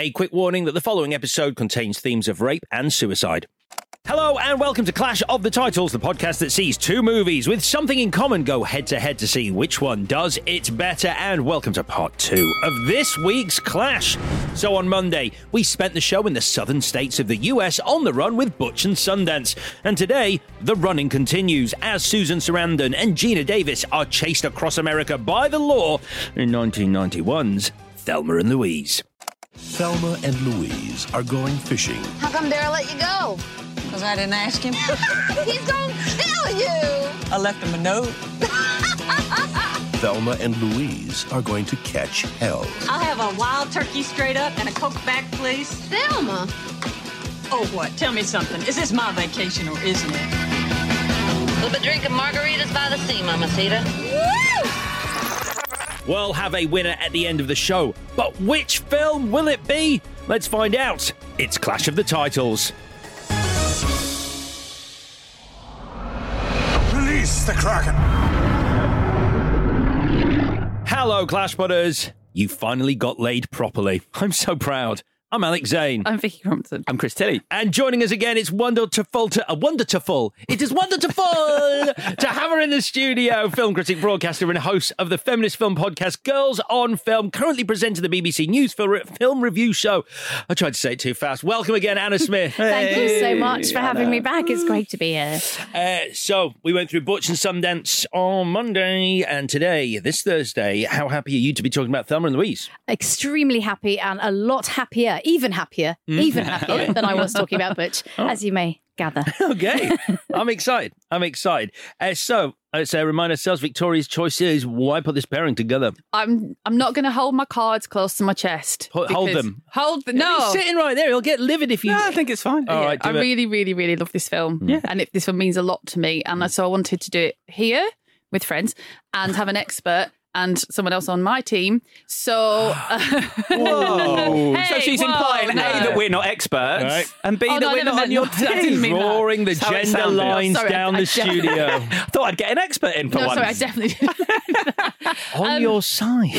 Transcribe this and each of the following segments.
A quick warning that the following episode contains themes of rape and suicide. Hello and welcome to Clash of the Titles, the podcast that sees two movies with something in common go head to head to see which one does it better. And welcome to part two of this week's Clash. So on Monday, we spent the show in the southern states of the US on the run with Butch and Sundance. And today, the running continues as Susan Sarandon and Geena Davis are chased across America by the law in 1991's Thelma and Louise. Thelma and Louise are going fishing. How come Daryl let you go? Because I didn't ask him. He's gonna kill you! I left him a note. Thelma and Louise are going to catch hell. I'll have a wild turkey straight up and a Coke back, please. Thelma! Oh, what? Tell me something. Is this my vacation or isn't it? We'll be drinking margaritas by the sea, Mamacita. We'll have a winner at the end of the show. But which film will it be? Let's find out. It's Clash of the Titles. Release the Kraken! Hello, Clash Butters. You finally got laid properly. I'm so proud. I'm Alex Zane. I'm Vicky Crompton. I'm Chris Tilly. And joining us again, it's wonderful to fall. a wonderful. It is wonderful to have her in the studio. Film critic, broadcaster, and host of the feminist film podcast Girls on Film. Currently presenting the BBC News film review show. I tried to say it too fast. Welcome again, Anna Smith. Thank you so much for having me back. It's great to be here. Uh, so we went through Butch and Sundance on Monday, and today, this Thursday. How happy are you to be talking about Thelma and Louise? Extremely happy and a lot happier, even happier, even happier than I was talking about Butch, as you may gather. Okay, I'm excited. I'm excited. Uh, so let's uh, remind ourselves Victoria's choice is why put this pairing together? I'm I'm not going to hold my cards close to my chest. Ho- hold them. Hold them. He's No. sitting right there. He'll get livid if you. No, I think it's fine. All Yeah, right, I it. Really, really, really love this film. Yeah. And it, this one means a lot to me. And so I wanted to do it here with friends and have an expert and someone else on my team. So. Whoa. Hey, so she's whoa, implying no. A, that we're not experts, Right. and B, Oh, that no, we're not on meant your that. I didn't team. mean that. Drawing the That's gender lines Sorry, down I the just- studio. I thought I'd get an expert in for No, once. sorry, I definitely. On Um, your side.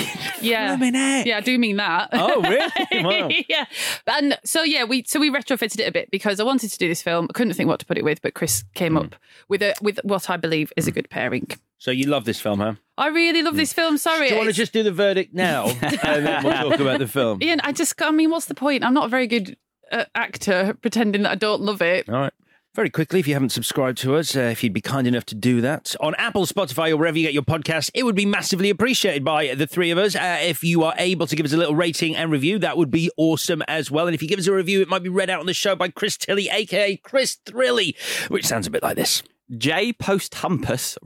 yeah. Blimey. Yeah, I do mean that. Oh, really? Wow. yeah. And so yeah, we so we retrofitted it a bit because I wanted to do this film. I couldn't think what to put it with, but Chris came Hmm. up with a with what I believe is a good pairing. So you love this film, huh? I really love this film. Sorry. Do you want to it's- just do the verdict now, and then we'll talk about the film? Ian, I just I mean, what's the point? I'm not a very good uh, actor pretending that I don't love it. All right. Very quickly, if you haven't subscribed to us, uh, if you'd be kind enough to do that on Apple, Spotify, or wherever you get your podcast, it would be massively appreciated by the three of us. Uh, if you are able to give us a little rating and review, that would be awesome as well. And if you give us a review, it might be read out on the show by Chris Tilly, aka Chris Thrilly, which sounds a bit like this. J Post Humpus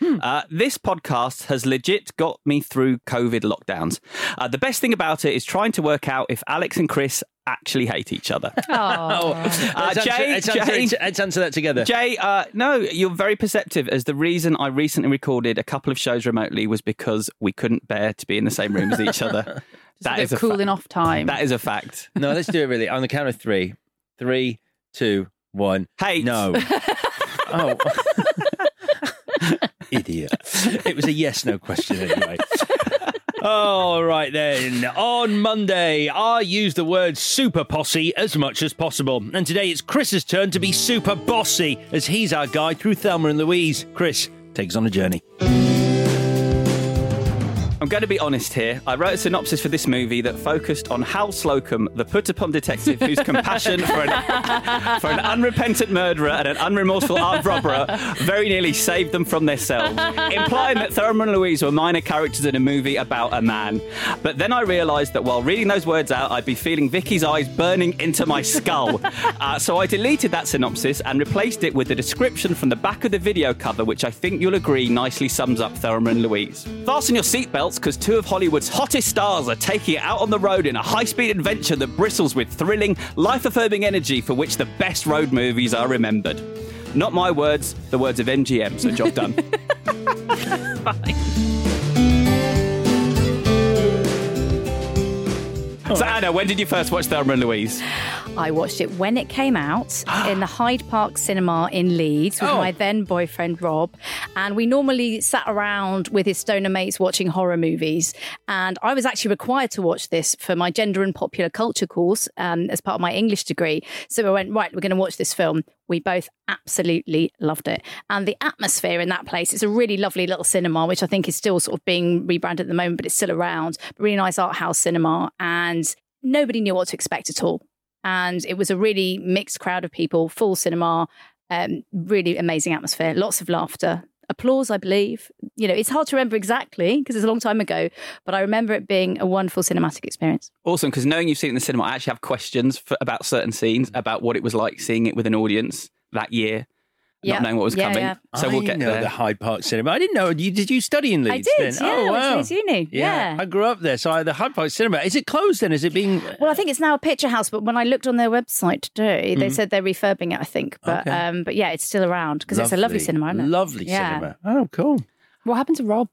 writes. Uh, this podcast has legit got me through COVID lockdowns. Uh, the best thing about it is trying to work out if Alex and Chris actually hate each other. Oh, Uh, let's, answer, Jay, let's, answer, Jay- let's answer that together. Jay, uh, no, you're very perceptive. As the reason I recently recorded a couple of shows remotely was because we couldn't bear to be in the same room as each other. That bit is of a cooling fa- off time. That is a fact. No, let's do it really. On the count of three, three, two, one. Three, two, one. Hate. No. oh. Idiot. It was a yes no question anyway. All right then. On Monday, I use the word super posse as much as possible. And today it's Chris's turn to be super bossy as he's our guide through Thelma and Louise. Chris, takes on a journey. Going to be honest here. I wrote a synopsis for this movie that focused on Hal Slocum, the put upon detective whose compassion for an, for an unrepentant murderer and an unremorseful armed robber very nearly saved them from their cells, implying that Thurman and Louise were minor characters in a movie about a man. But then I realised that while reading those words out, I'd be feeling Vicky's eyes burning into my skull. Uh, so I deleted that synopsis and replaced it with the description from the back of the video cover, which I think you'll agree nicely sums up Thurman and Louise. Fasten your seatbelts because two of Hollywood's hottest stars are taking it out on the road in a high speed adventure that bristles with thrilling, life affirming energy for which the best road movies are remembered. Not my words, the words of MGM, so job done. So, Anna, when did you first watch Thelma and Louise? I watched it when it came out in the Hyde Park Cinema in Leeds with Oh. my then boyfriend Rob. And we normally sat around with his stoner mates watching horror movies. And I was actually required to watch this for my gender and popular culture course um, as part of my English degree. So we went, right, we're going to watch this film. We both absolutely loved it. And the atmosphere in that place, it's a really lovely little cinema, which I think is still sort of being rebranded at the moment, but it's still around. Really nice art house cinema. And nobody knew what to expect at all and it was a really mixed crowd of people, full cinema, um, really amazing atmosphere, lots of laughter, applause, I believe. You know, it's hard to remember exactly because it's a long time ago, but I remember it being a wonderful cinematic experience. Awesome, because knowing you've seen it in the cinema, I actually have questions for, about certain scenes, about what it was like seeing it with an audience that year, Yeah. not knowing what was Yeah, coming. yeah. So we'll get know there. the Hyde Park Cinema. I didn't know. You, did you study in Leeds? I Leeds? did, then? yeah, Oh, I went to. Leeds Uni, yeah. I grew up there, so I, the Hyde Park Cinema. Is it closed then? Is it being? Well, I think it's now a picture house, but when I looked on their website today, they Mhm. said they're refurbing it, I think. But Okay. um, but yeah, it's still around because it's a lovely cinema, isn't it? Lovely Yeah. cinema. Oh, cool. What happened to Rob?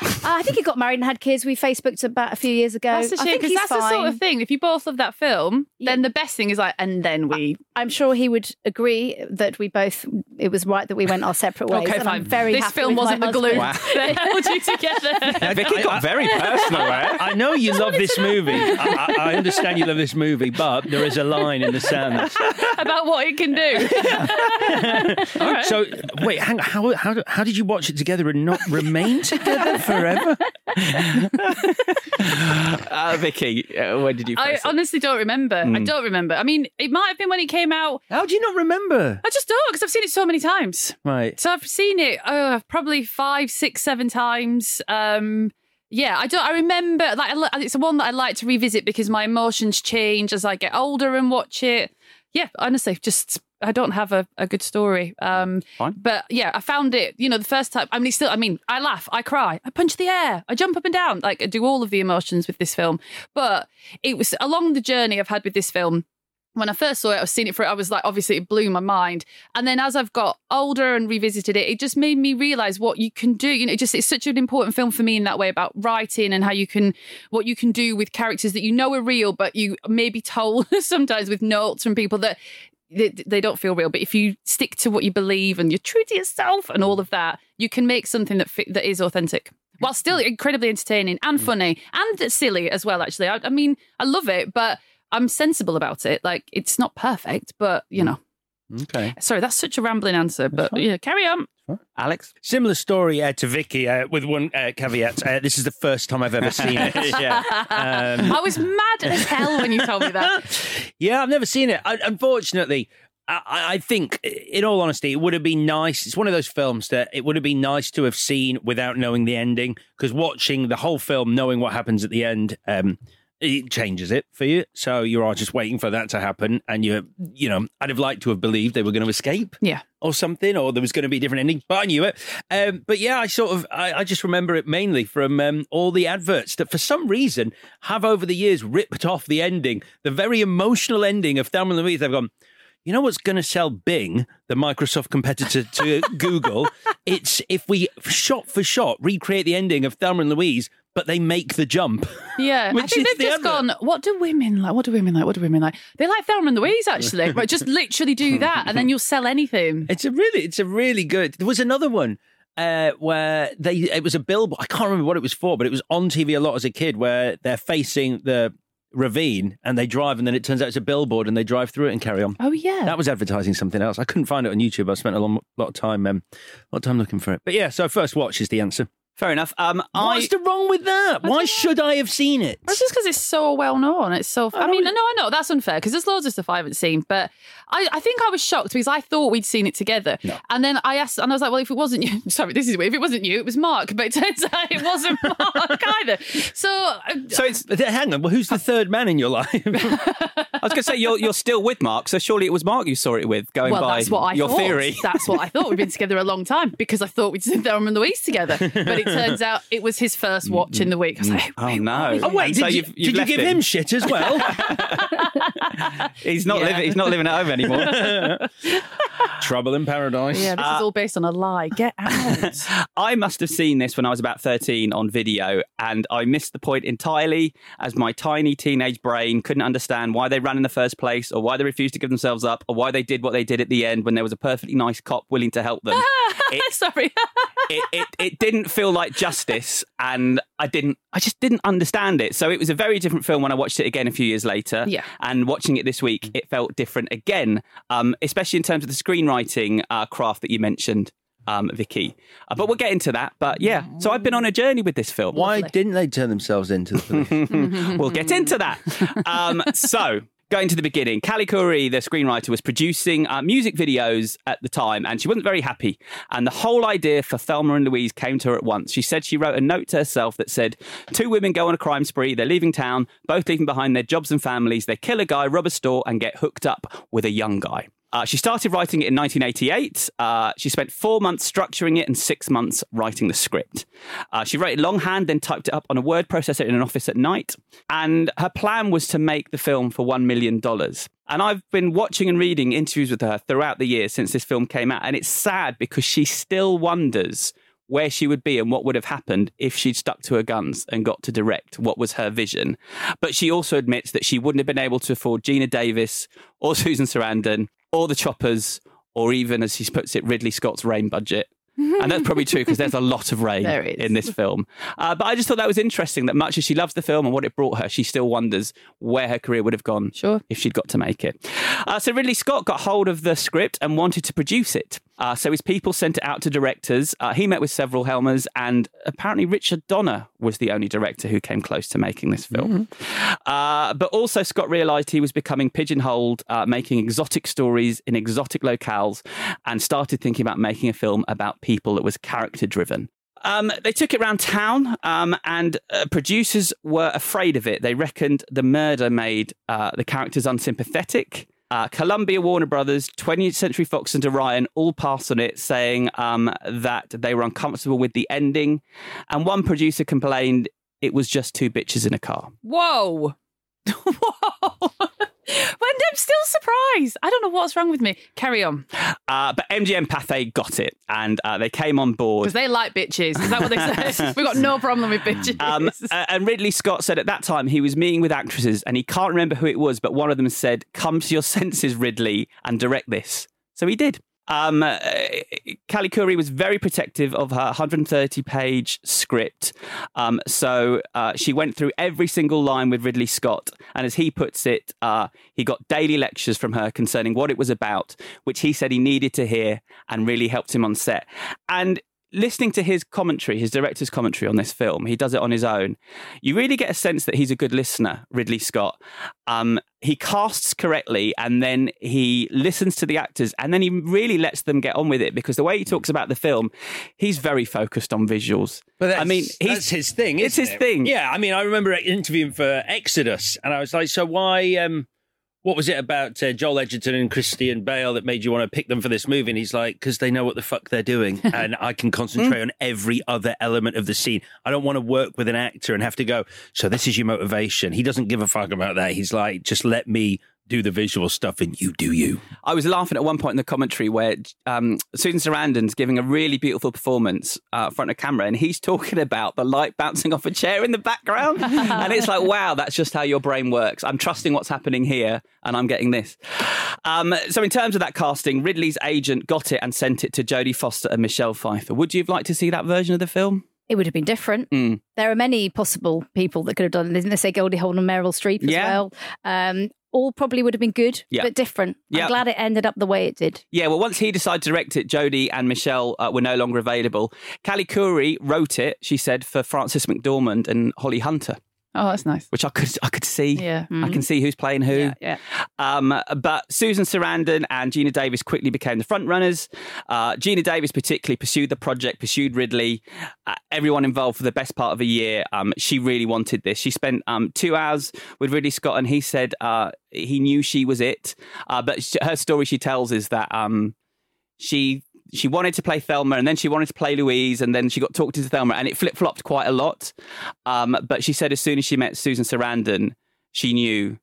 Uh, I think he got married and had kids. We Facebooked about a few years ago. That's a I shame because he's that's the sort of thing. If you both love that film, then the best thing is like, and then we. I'm sure he would agree that we both. It was right that we went our separate ways. Okay, and fine. I'm very this happy film with wasn't the glue husband. that held you together. Vicky got very personal there. I know you love this movie. I, I, I understand you love this movie, but there is a line in the sand. about what it can do. All right. So wait, hang on. How, how how did you watch it together and not remain together forever? Uh, Vicky, uh, when did you I it? honestly don't remember. I Mm. don't remember. I mean, it might have been when it came out. How do you not remember? I just don't because I've seen it so many times. Right. So I've seen it uh, probably five, six, seven times. Um, yeah, I don't. I remember like it's the one that I like to revisit because my emotions change as I get older and watch it. Yeah, honestly, just I don't have a, a good story. Um, Fine. but yeah, I found it. You know, the first time. I mean, still. I mean, I laugh, I cry, I punch the air, I jump up and down. Like I do all of the emotions with this film. But it was along the journey I've had with this film when I first saw it, I was seeing it for it. I was like, obviously, it blew my mind. And then as I've got older and revisited it, it just made me realize what you can do. You know, it just it's such an important film for me in that way about writing and how you can what you can do with characters that you know are real, but you may be told sometimes with notes from people that they, they don't feel real. But if you stick to what you believe and you're true to yourself and all of that, you can make something that fi- that is authentic. While still mm. incredibly entertaining and mm. funny and silly as well, actually. I, I mean, I love it, but I'm sensible about it. Like it's not perfect, but you mm. know. Okay. Sorry, that's such a rambling answer, but yeah, carry on. Alex? Similar story uh, to Vicky, uh, with one uh, caveat. Uh, this is the first time I've ever seen it. yeah. Um, I was mad as hell when you told me that. yeah, I've never seen it. I, unfortunately, I, I think, in all honesty, it would have been nice. It's one of those films that it would have been nice to have seen without knowing the ending. Because watching the whole film, knowing what happens at the end, um, it changes it for you. So you are just waiting for that to happen, and you, you know, I'd have liked to have believed they were going to escape Yeah. or something, or there was going to be a different ending. But I knew it. Um, but yeah, I sort of, I, I just remember it mainly from um, all the adverts that, for some reason, have over the years ripped off the ending, the very emotional ending of Thelma and Louise. They've gone. You know what's going to sell Bing, the Microsoft competitor to Google? It's if we shot for shot recreate the ending of Thelma and Louise, but they make the jump. Yeah, I think they've the just other. gone. What do women like? What do women like? What do women like? They like Thelma and Louise, actually. right, just literally do that, and then you'll sell anything. It's a really, it's a really good. There was another one uh, where they, it was a billboard. I can't remember what it was for, but it was on TV a lot as a kid, where they're facing the ravine and they drive, and then it turns out it's a billboard, and they drive through it and carry on. Oh yeah, That was advertising something else. I couldn't find it on YouTube. I spent a long, lot of time, um, lot of time looking for it. But yeah, so first watch is the answer. Fair enough. Um, What's the wrong with that? Why should I have seen it? It's just because it's so well known. It's so. I, mean, no, I know that's unfair because there's loads of stuff I haven't seen, but I, I think I was shocked because I thought we'd seen it together, and then I asked, and I was like, well, if it wasn't you, sorry, this is weird. If it wasn't you, it was Mark, but it turns out it wasn't Mark either. So, uh, So it's. But hang on, well, who's the third man in your life? I was going to say you're you're still with Mark, so surely it was Mark you saw it with. Going well, by that's what I your thought. theory. That's what I thought. We'd been together a long time because I thought we'd sit there and Louise together. But it turns out it was his first watch in the week. I was like, Oh no! oh wait, So did you, you've- you've did you left give him shit as well? He's not Yeah. living. He's not living at home anymore. Trouble in paradise. yeah, this Uh, is all based on a lie. Get out. I must have seen this when I was about 13 on video, and I missed the point entirely as my tiny teenage brain couldn't understand why they ran in the first place, or why they refused to give themselves up, or why they did what they did at the end when there was a perfectly nice cop willing to help them. It- Sorry. it, it, it didn't feel like justice and I didn't I just didn't understand it. So it was a very different film when I watched it again a few years later. Yeah. And watching it this week, it felt different again, um, especially in terms of the screenwriting uh, craft that you mentioned. Um, Vicky, uh, but we'll get into that. But yeah, so I've been on a journey with this film. Why didn't they turn themselves into the police? we'll get into that. Um, so, going to the beginning, Callie Khouri, the screenwriter, was producing uh, music videos at the time, and she wasn't very happy. And the whole idea for Thelma and Louise came to her at once. She said she wrote a note to herself that said, Two women go on a crime spree, they're leaving town, both leaving behind their jobs and families. They kill a guy, rob a store, and get hooked up with a young guy. Uh, she started writing it in 1988. Uh, she spent four months structuring it and six months writing the script. Uh, she wrote it longhand, then typed it up on a word processor in an office at night. And her plan was to make the film for $1 million. And I've been watching and reading interviews with her throughout the years since this film came out. And it's sad because she still wonders where she would be and what would have happened if she'd stuck to her guns and got to direct what was her vision. But she also admits that she wouldn't have been able to afford Geena Davis or Susan Sarandon or the Choppers or even, as she puts it, Ridley Scott's rain budget. And that's probably true because there's a lot of rain in this film. Uh, but I just thought that was interesting that much as she loves the film and what it brought her, she still wonders where her career would have gone Sure. if she'd got to make it. Uh, so Ridley Scott got hold of the script and wanted to produce it. Uh, so his people sent it out to directors. Uh, he met with several Helmers, and apparently Richard Donner was the only director who came close to making this film. Uh, but also, Scott realised he was becoming pigeonholed, uh, making exotic stories in exotic locales, and started thinking about making a film about people that was character driven. Um, they took it around town, um, and uh, producers were afraid of it. They reckoned the murder made uh, the characters unsympathetic. Uh, Columbia, Warner Brothers, 20th Century Fox, and Orion all passed on it, saying um, that they were uncomfortable with the ending. And one producer complained it was just two bitches in a car. Whoa. Whoa. But I'm still surprised. I don't know what's wrong with me. Carry on. Uh, but MGM Pathé got it, and uh, they came on board. Because they like bitches. Is that what they say? We've got no problem with bitches. Um, uh, and Ridley Scott said at that time he was meeting with actresses and he can't remember who it was, but one of them said, Come to your senses, Ridley, and direct this. So he did. Um, uh, Callie Khouri was very protective of her 130 page script. Um, so uh, she went through every single line with Ridley Scott. And as he puts it, uh, he got daily lectures from her concerning what it was about, which he said he needed to hear and really helped him on set. And listening to his commentary, his director's commentary on this film, he does it on his own. You really get a sense that he's a good listener, Ridley Scott. Um, he casts correctly and then he listens to the actors and then he really lets them get on with it because the way he talks about the film, he's very focused on visuals. But that's, I mean, he's, that's his thing. It's his it? thing. Yeah, I mean, I remember interviewing for Exodus, and I was like, "So why? Um, what was it about uh, Joel Edgerton and Christian Bale that made you want to pick them for this movie?" And he's like, "Because they know what the fuck they're doing, and I can concentrate on every other element of the scene. I don't want to work with an actor and have to go. So this is your motivation. He doesn't give a fuck about that. He's like, just let me." Do the visual stuff and you do you. I was laughing at one point in the commentary where um, Susan Sarandon's giving a really beautiful performance uh, front of camera, and he's talking about the light bouncing off a chair in the background, and it's like, wow, that's just how your brain works. I'm trusting what's happening here, and I'm getting this. Um, so, in terms of that casting, Ridley's agent got it and sent it to Jodie Foster and Michelle Pfeiffer. Would you have liked to see that version of the film? It would have been different. Mm. There are many possible people that could have done it. Isn't there? Say Goldie Hawn and Meryl Streep as Yeah. well. Um, all probably would have been good, Yeah. but different. Yeah. I'm glad it ended up the way it did. Yeah, well, once he decided to direct it, Jodie and Michelle uh, were no longer available. Callie Khouri wrote it, she said, for Frances McDormand and Holly Hunter. Oh, that's nice. Which I could I could see. Yeah. I can see who's playing who. Yeah, yeah. Um, but Susan Sarandon and Geena Davis quickly became the front runners. Uh, Geena Davis particularly pursued the project, pursued Ridley. Uh, everyone involved for the best part of a year. Um, she really wanted this. She spent um, two hours with Ridley Scott, and he said uh, he knew she was it. Uh, but sh- her story she tells is that um, she she wanted to play Thelma and then she wanted to play Louise and then she got talked into Thelma and it flip flopped quite a lot. Um, but she said as soon as she met Susan Sarandon, she knew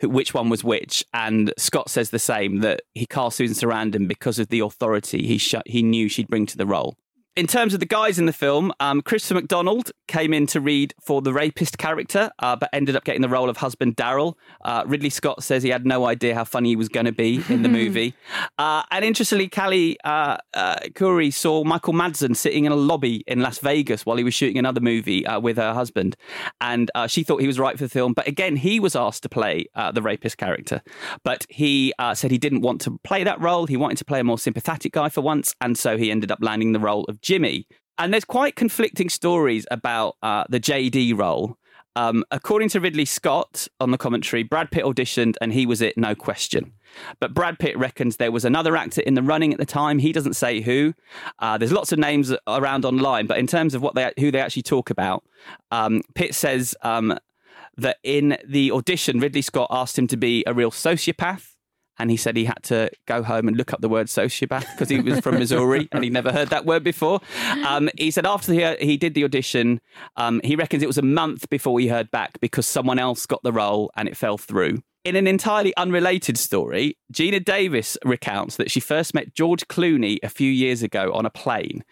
who, which one was which. And Scott says the same that he cast Susan Sarandon because of the authority he sh- he knew she'd bring to the role. In terms of the guys in the film, um, Christopher McDonald came in to read for the rapist character, uh, but ended up getting the role of husband Daryl. Uh, Ridley Scott says he had no idea how funny he was going to be in the movie. Uh, and interestingly, Callie uh, uh, Khouri saw Michael Madsen sitting in a lobby in Las Vegas while he was shooting another movie uh, with her husband. And uh, she thought he was right for the film. But again, he was asked to play uh, the rapist character. But he uh, said he didn't want to play that role. He wanted to play a more sympathetic guy for once. And so he ended up landing the role of Jimmy. And there's quite conflicting stories about uh, the JD role. Um, according to Ridley Scott on the commentary, Brad Pitt auditioned and he was it, no question. But Brad Pitt reckons there was another actor in the running at the time. He doesn't say who. Uh, there's lots of names around online, but in terms of what they who they actually talk about, um, Pitt says um, that in the audition, Ridley Scott asked him to be a real sociopath. And he said he had to go home and look up the word sociopath because he was from Missouri and he'd never heard that word before. Um, he said after he, he did the audition, um, he reckons it was a month before he heard back because someone else got the role and it fell through. In an entirely unrelated story, Geena Davis recounts that she first met George Clooney a few years ago on a plane.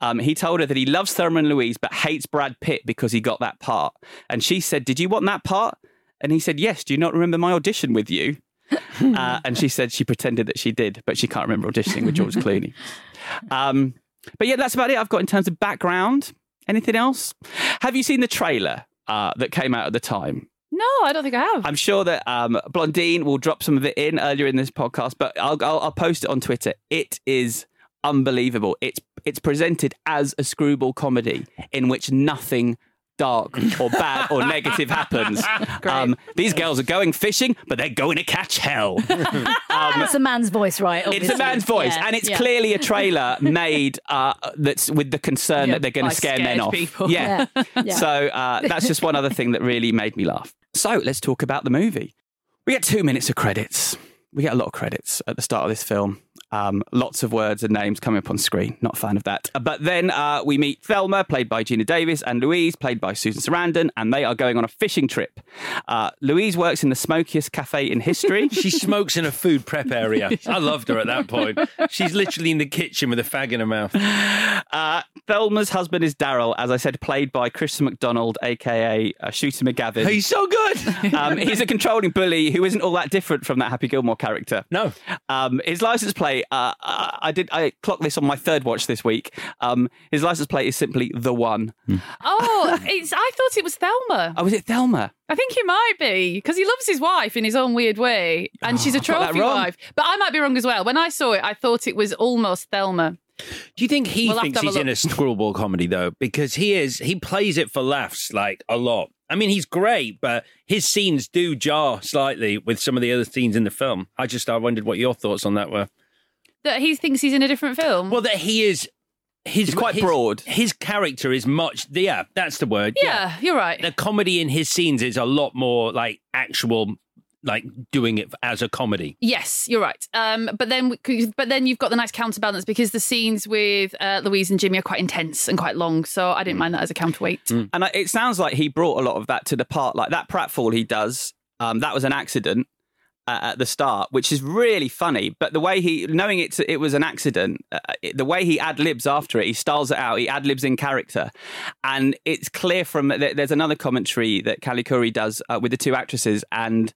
Um, he told her that he loves Thelma and Louise but hates Brad Pitt because he got that part. And she said, Did you want that part? And he said, Yes. Do you not remember my audition with you? Uh, and she said she pretended that she did, but she can't remember auditioning with George Clooney. Um, but yeah, that's about it I've got in terms of background. Anything else? Have you seen the trailer uh, that came out at the time? No, I don't think I have. I'm sure that um, Blondine will drop some of it in earlier in this podcast, but I'll, I'll, I'll post it on Twitter. It is unbelievable. It's it's presented as a screwball comedy in which nothing dark or bad or negative happens. Um, these girls are going fishing, but they're going to catch hell. Um, it's a man's voice, right? it's a man's voice, Yeah, and it's yeah. clearly a trailer made uh, that's with the concern Yeah, that they're going to scare men off. people. Yeah. Yeah, yeah. So uh, that's just one other thing that really made me laugh. So let's talk about the movie. We get two minutes of credits. We get a lot of credits at the start of this film. Um, lots of words and names coming up on screen. Not a fan of that. Uh, But then uh, we meet Thelma, played by Geena Davis, and Louise, played by Susan Sarandon, and they are going on a fishing trip. Uh, Louise works in the smokiest cafe in history. She smokes in a food prep area. I loved her at that point. She's literally in the kitchen with a fag in her mouth. Uh, Thelma's husband is Daryl, as I said, played by Chris McDonald, aka uh, Shooter McGavin. He's so good. um, he's a controlling bully who isn't all that different from that Happy Gilmore character. No. Um, his license plate, uh, uh, I did, I clocked this on my third watch this week. Um, his license plate is simply the one. Oh, it's, I thought it was Thelma. Oh, was it Thelma? I think he might be because he loves his wife in his own weird way, and she's a trophy wife. But I might be wrong as well. When I saw it, I thought it was almost Thelma. Do you think he We'll thinks he's a in a look. screwball comedy though? Because he is. He plays it for laughs like a lot. I mean, he's great, but his scenes do jar slightly with some of the other scenes in the film. I just I wondered what your thoughts on that were. That he thinks he's in a different film. Well, that he is. His, He's quite his- broad. His character is much. Yeah, that's the word. yeah, you're right. the comedy in his scenes is a lot more like actual, like doing it as a comedy. Yes, you're right. Um, but then, but then you've got the nice counterbalance because the scenes with uh, Louise and Jimmy are quite intense and quite long. So I didn't mind that as a counterweight. And I, it sounds like he brought a lot of that to the part. Like that pratfall he does, um, that was an accident at the start, which is really funny. But the way he, knowing it, it was an accident, uh, it, the way he ad libs after it, he styles it out, he ad libs in character. And it's clear from, there's another commentary that Khouri does uh, with the two actresses and,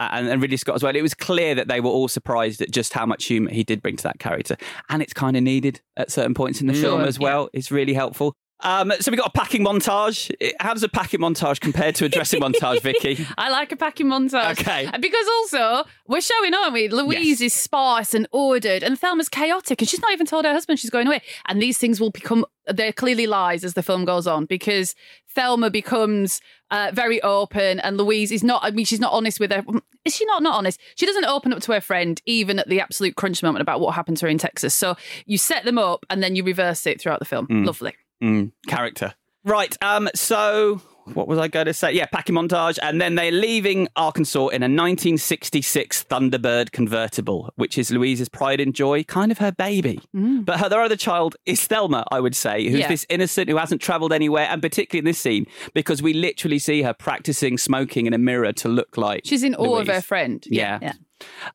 uh, and, and Ridley Scott as well. It was clear that they were all surprised at just how much humour he did bring to that character. And it's kind of needed at certain points in the film as well. It's really helpful. Um, so we got a packing montage. How does a packing montage compare to a dressing montage, Vicky? I like a packing montage. Okay. Because also, we're showing, aren't we? Louise is sparse and ordered, and Thelma's chaotic, and she's not even told her husband she's going away. And these things will become, they're clearly lies as the film goes on, because Thelma becomes uh, very open, and Louise is not, I mean, she's not honest with her. Is she not not honest? She doesn't open up to her friend, even at the absolute crunch moment about what happened to her in Texas. So you set them up, and then you reverse it throughout the film. Mm. Lovely. Mm, character. Right. Um. So what was I going to say? Yeah, packing montage, and then they're leaving Arkansas in a 1966 Thunderbird convertible, which is Louise's pride and joy, kind of her baby. But her, their other child is Thelma, I would say, who's Yeah. this innocent who hasn't travelled anywhere, and particularly in this scene because we literally see her practicing smoking in a mirror to look like She's in awe of her friend. Yeah. Yeah.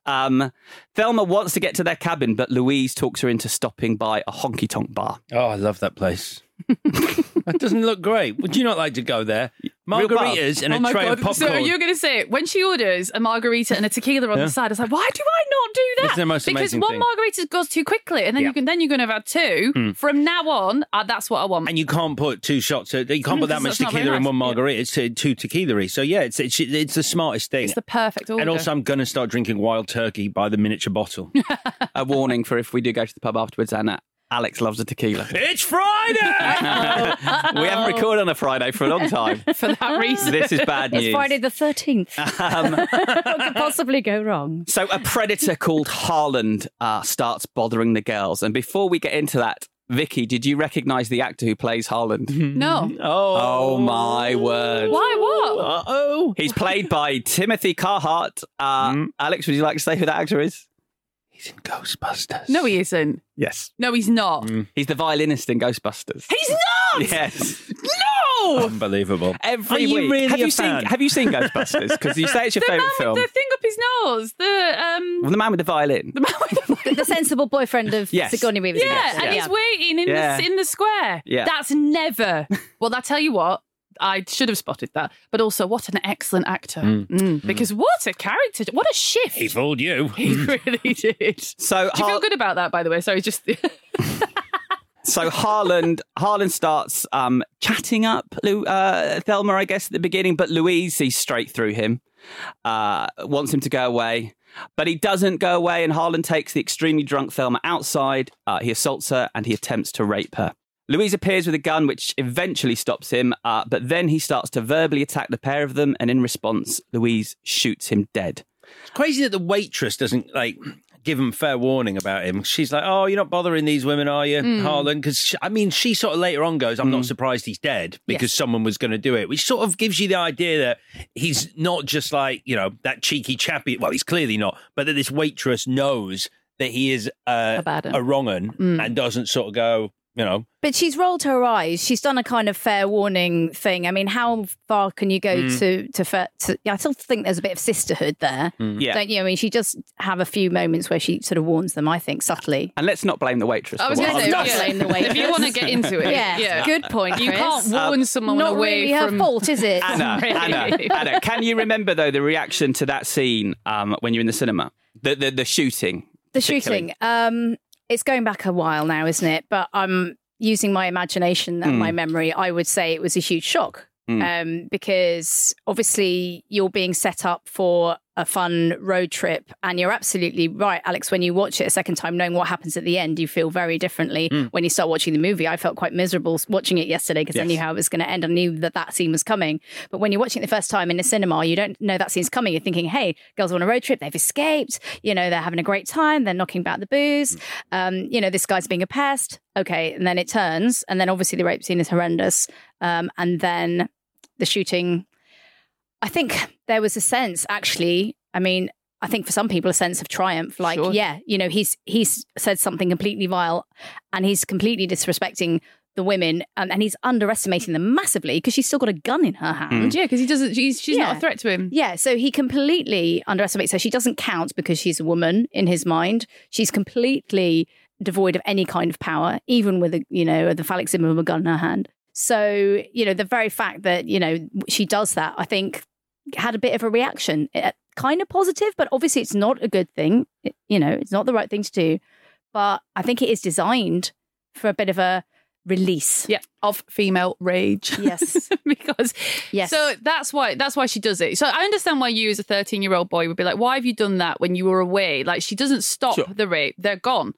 Um, Thelma wants to get to their cabin, but Louise talks her into stopping by a honky tonk bar. Oh, I love that place. that doesn't look great. Would you not like to go there? Real bar. Margaritas and Oh a tray God. of popcorn. So you're going to say when she orders a margarita and a tequila on Yeah. the side, it's like, why do I not do that? It's the most because amazing one thing. margarita goes too quickly, and then Yeah. you can then you're going to have had two. Hmm. From now on, uh, that's what I want. and you can't put two shots. Of, you can't Mm, put that much that's not very tequila in one margarita. It's uh, two tequila. So yeah, it's, it's it's the smartest thing. It's the perfect order. and also, I'm going to start drinking wild turkey by the miniature bottle. a warning for if we do go to the pub afterwards, and uh, Alex loves a tequila. it's Friday. we haven't recorded on a Friday for a long time. for that reason. This is bad news. It's Friday the 13th. Um, what could possibly go wrong? so a predator called Harland uh, starts bothering the girls, and before we get into that, Vicky, did you recognise the actor who plays Harland? no. Oh my word! Why? What? Uh oh. He's played by Timothy Carhart. Uh, Mm. Alex, would you like to say who that actor is? He's in Ghostbusters. No, he isn't. Yes, No, he's not. he's the violinist in Ghostbusters. He's not. Yes, No. Unbelievable. every Are you week. really have a you fan? seen Have you seen Ghostbusters? Because you say it's your The man favourite with film. the thing up his nose. The um. Well, the man with the violin. The man with the The sensible boyfriend of Yes. Sigourney Weaver. Yeah, character. and he's waiting in Yeah. the in the square. Yeah. That's never. Well, I tell you what, I should have spotted that. But also, what an excellent actor! Mm, Because what a character! What a shift! He fooled you. He really did. So Do you Har- feel good about that, by the way? Sorry, just So Harland, Harland starts um, chatting up Lou, uh, Thelma, I guess, at the beginning, but Louise sees straight through him, uh, wants him to go away, but he doesn't go away. And Harlan takes the extremely drunk Thelma outside. Uh, he assaults her and he attempts to rape her. Louise appears with a gun, which eventually stops him, uh, but then he starts to verbally attack the pair of them, and in response, Louise shoots him dead. It's crazy that the waitress doesn't like give him fair warning about him. She's like, "Oh, you're not bothering these women, are you, Hmm. Harlan?" Because I mean, she sort of later on goes, "I'm Hmm. not surprised he's dead because someone was going to do it," which sort of gives you the idea that he's not just like you know that cheeky chappy. Well, he's clearly not, but that this waitress knows that he is uh, A bad a wrong un Hmm. and doesn't sort of go, you know, But she's rolled her eyes. She's done a kind of fair warning thing. I mean, how far can you go Mm. to to, fa- to? Yeah, I still think there's a bit of sisterhood there. Yeah. Don't you? I mean, she does have a few moments where she sort of warns them. I think subtly. And let's not blame the waitress. I was going to say, not does. yeah. blame the waitress. If you want to get into it, Yeah, yeah. good point. You Chris. can't warn someone Not away really her from fault, is it? Anna, Really? Anna, Anna, can you remember though the reaction to that scene um, when you're in the cinema? The the, the shooting. The shooting. Um, it's going back a while now, isn't it? But I'm using my imagination and Mm. my memory. I would say it was a huge shock Mm. um, because obviously you're being set up for a fun road trip, and you're absolutely right, Alex. When you watch it a second time, knowing what happens at the end, you feel very differently. When you start watching the movie, I felt quite miserable watching it yesterday because I knew how it was going to end. I knew that that scene was coming. But when you're watching it the first time in a cinema, you don't know that scene's coming. You're thinking, "Hey, girls are on a road trip. They've escaped. You know, they're having a great time. They're knocking back the booze. Um, you know, this guy's being a pest. Okay, and then it turns, and then obviously the rape scene is horrendous. Um, and then the shooting. I think there was a sense, actually. I mean, I think for some people, a sense of triumph. Like, Sure. yeah, you know, he's he's said something completely vile, and he's completely disrespecting the women, and, and he's underestimating them massively because she's still got a gun in her hand. Mm. Yeah, because he doesn't. She's, she's not a threat to him. Yeah, so he completely underestimates her. She doesn't count because she's a woman in his mind. She's completely devoid of any kind of power, even with a you know the phallic symbol of a gun in her hand. So you know the very fact that you know she does that, I think, had a bit of a reaction, Eh, kind of positive, but obviously it's not a good thing. It- you know, it's not the right thing to do. But I think it is designed for a bit of a release. Yeah, of female rage. Yes. because Yes. So that's why that's why she does it. So I understand why you as a 13-year-old boy would be like, why have you done that when you were away? Like she doesn't stop Sure. the rape. They're gone.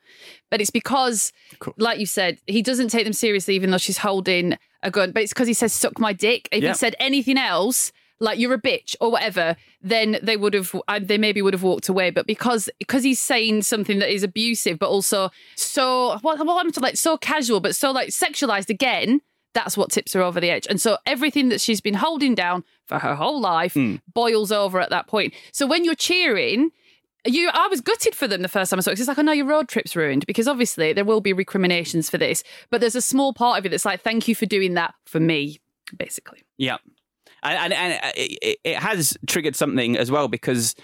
But it's because like you said, he doesn't take them seriously even though she's holding a gun. But it's because he says suck my dick. If Yeah. he said anything else, like you're a bitch or whatever, then they would have they maybe would have walked away. But because because he's saying something that is abusive, but also so what what I'm to like so casual, but so like sexualized again. That's what tips her over the edge. And so everything that she's been holding down for her whole life hmm. boils over at that point. So when you're cheering, you I was gutted for them the first time I saw it. It's like, I know your road trip's ruined because obviously there will be recriminations for this. But there's a small part of it that's like, thank you for doing that for me, basically. Yeah, and and, and it, it has triggered something as well because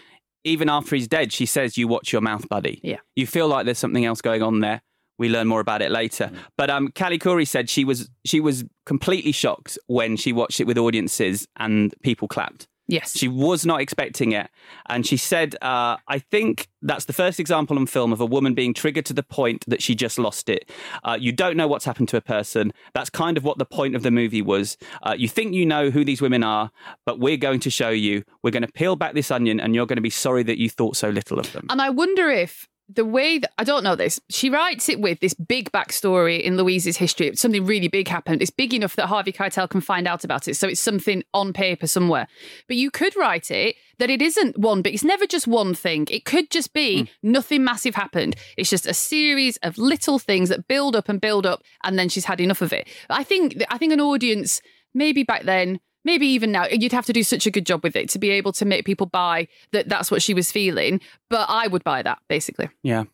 even after he's dead, she says, "You watch your mouth, buddy." Yeah. you feel like there's something else going on there. We learn more about it later. But um, Callie Khouri said she was she was completely shocked when she watched it with audiences and people clapped. Yes. She was not expecting it. And she said, uh, I think that's the first example on film of a woman being triggered to the point that she just lost it. Uh, you don't know what's happened to a person. That's kind of what the point of the movie was. Uh, you think you know who these women are, but we're going to show you. We're going to peel back this onion, and you're going to be sorry that you thought so little of them. And I wonder if the way that I don't know this, she writes it with this big backstory in Louise's history. Something really big happened. It's big enough that Harvey Keitel can find out about it. So it's something on paper somewhere. But you could write it that it isn't one but it's never just one thing. It could just be hmm. nothing massive happened. It's just a series of little things that build up and build up, and then she's had enough of it. I think I think an audience, maybe back then, maybe even now you'd have to do such a good job with it to be able to make people buy that that's what she was feeling but i would buy that basically Yeah.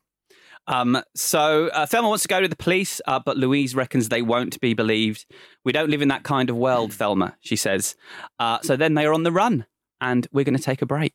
Um, so uh, Thelma wants to go to the police, uh, but Louise reckons they won't be believed. We don't live in that kind of world, Thelma, she says. Uh, so then they are on the run, and we're going to take a break.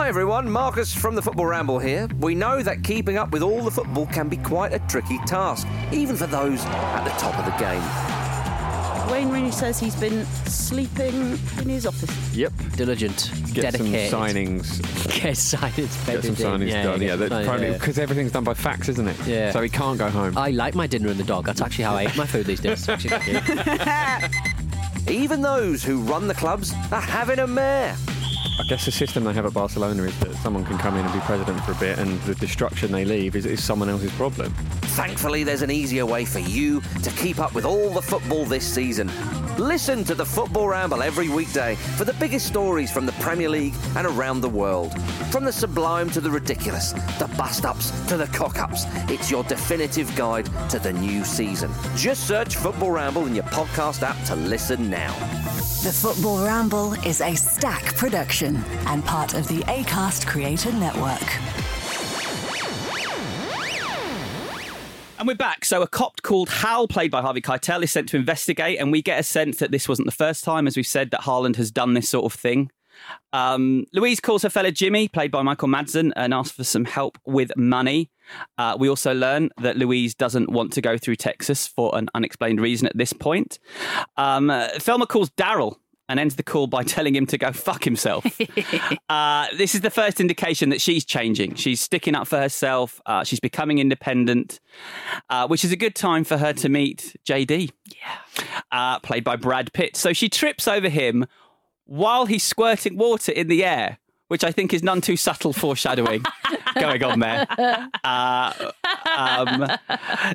Hi everyone, Marcus from the Football Ramble here. We know that keeping up with all the football can be quite a tricky task, even for those at the top of the game. Wayne Rooney says he's been sleeping in his office. Yep. Diligent. Get dedicated. some signings. Get signings. Get some signings yeah, done. Yeah, some that's signings, oh, probably yeah. because everything's done by fax, isn't it? Yeah. So he can't go home. I like my dinner and the dog. That's actually how I eat my food these days. Actually, thank you. Even those who run the clubs are having a mare. I guess the system they have at Barcelona is that someone can come in and be president for a bit, and the destruction they leave is, is someone else's problem. Thankfully, there's an easier way for you to keep up with all the football this season. Listen to the Football Ramble every weekday for the biggest stories from the Premier League and around the world. From the sublime to the ridiculous, the bust ups to the cock ups, it's your definitive guide to the new season. Just search Football Ramble in your podcast app to listen now. The Football Ramble is a stack production and part of the ACAST Creator Network. And we're back. So, a cop called Hal, played by Harvey Keitel, is sent to investigate, and we get a sense that this wasn't the first time, as we've said, that Harland has done this sort of thing. Um, Louise calls her fella Jimmy, played by Michael Madsen, and asks for some help with money. Uh, we also learn that Louise doesn't want to go through Texas for an unexplained reason at this point. Um, Thelma calls Daryl and ends the call by telling him to go fuck himself. uh, this is the first indication that she's changing. She's sticking up for herself. Uh, she's becoming independent, uh, which is a good time for her to meet JD. Yeah. Uh, played by Brad Pitt. So she trips over him while he's squirting water in the air. Which I think is none too subtle foreshadowing going on there. Uh, um,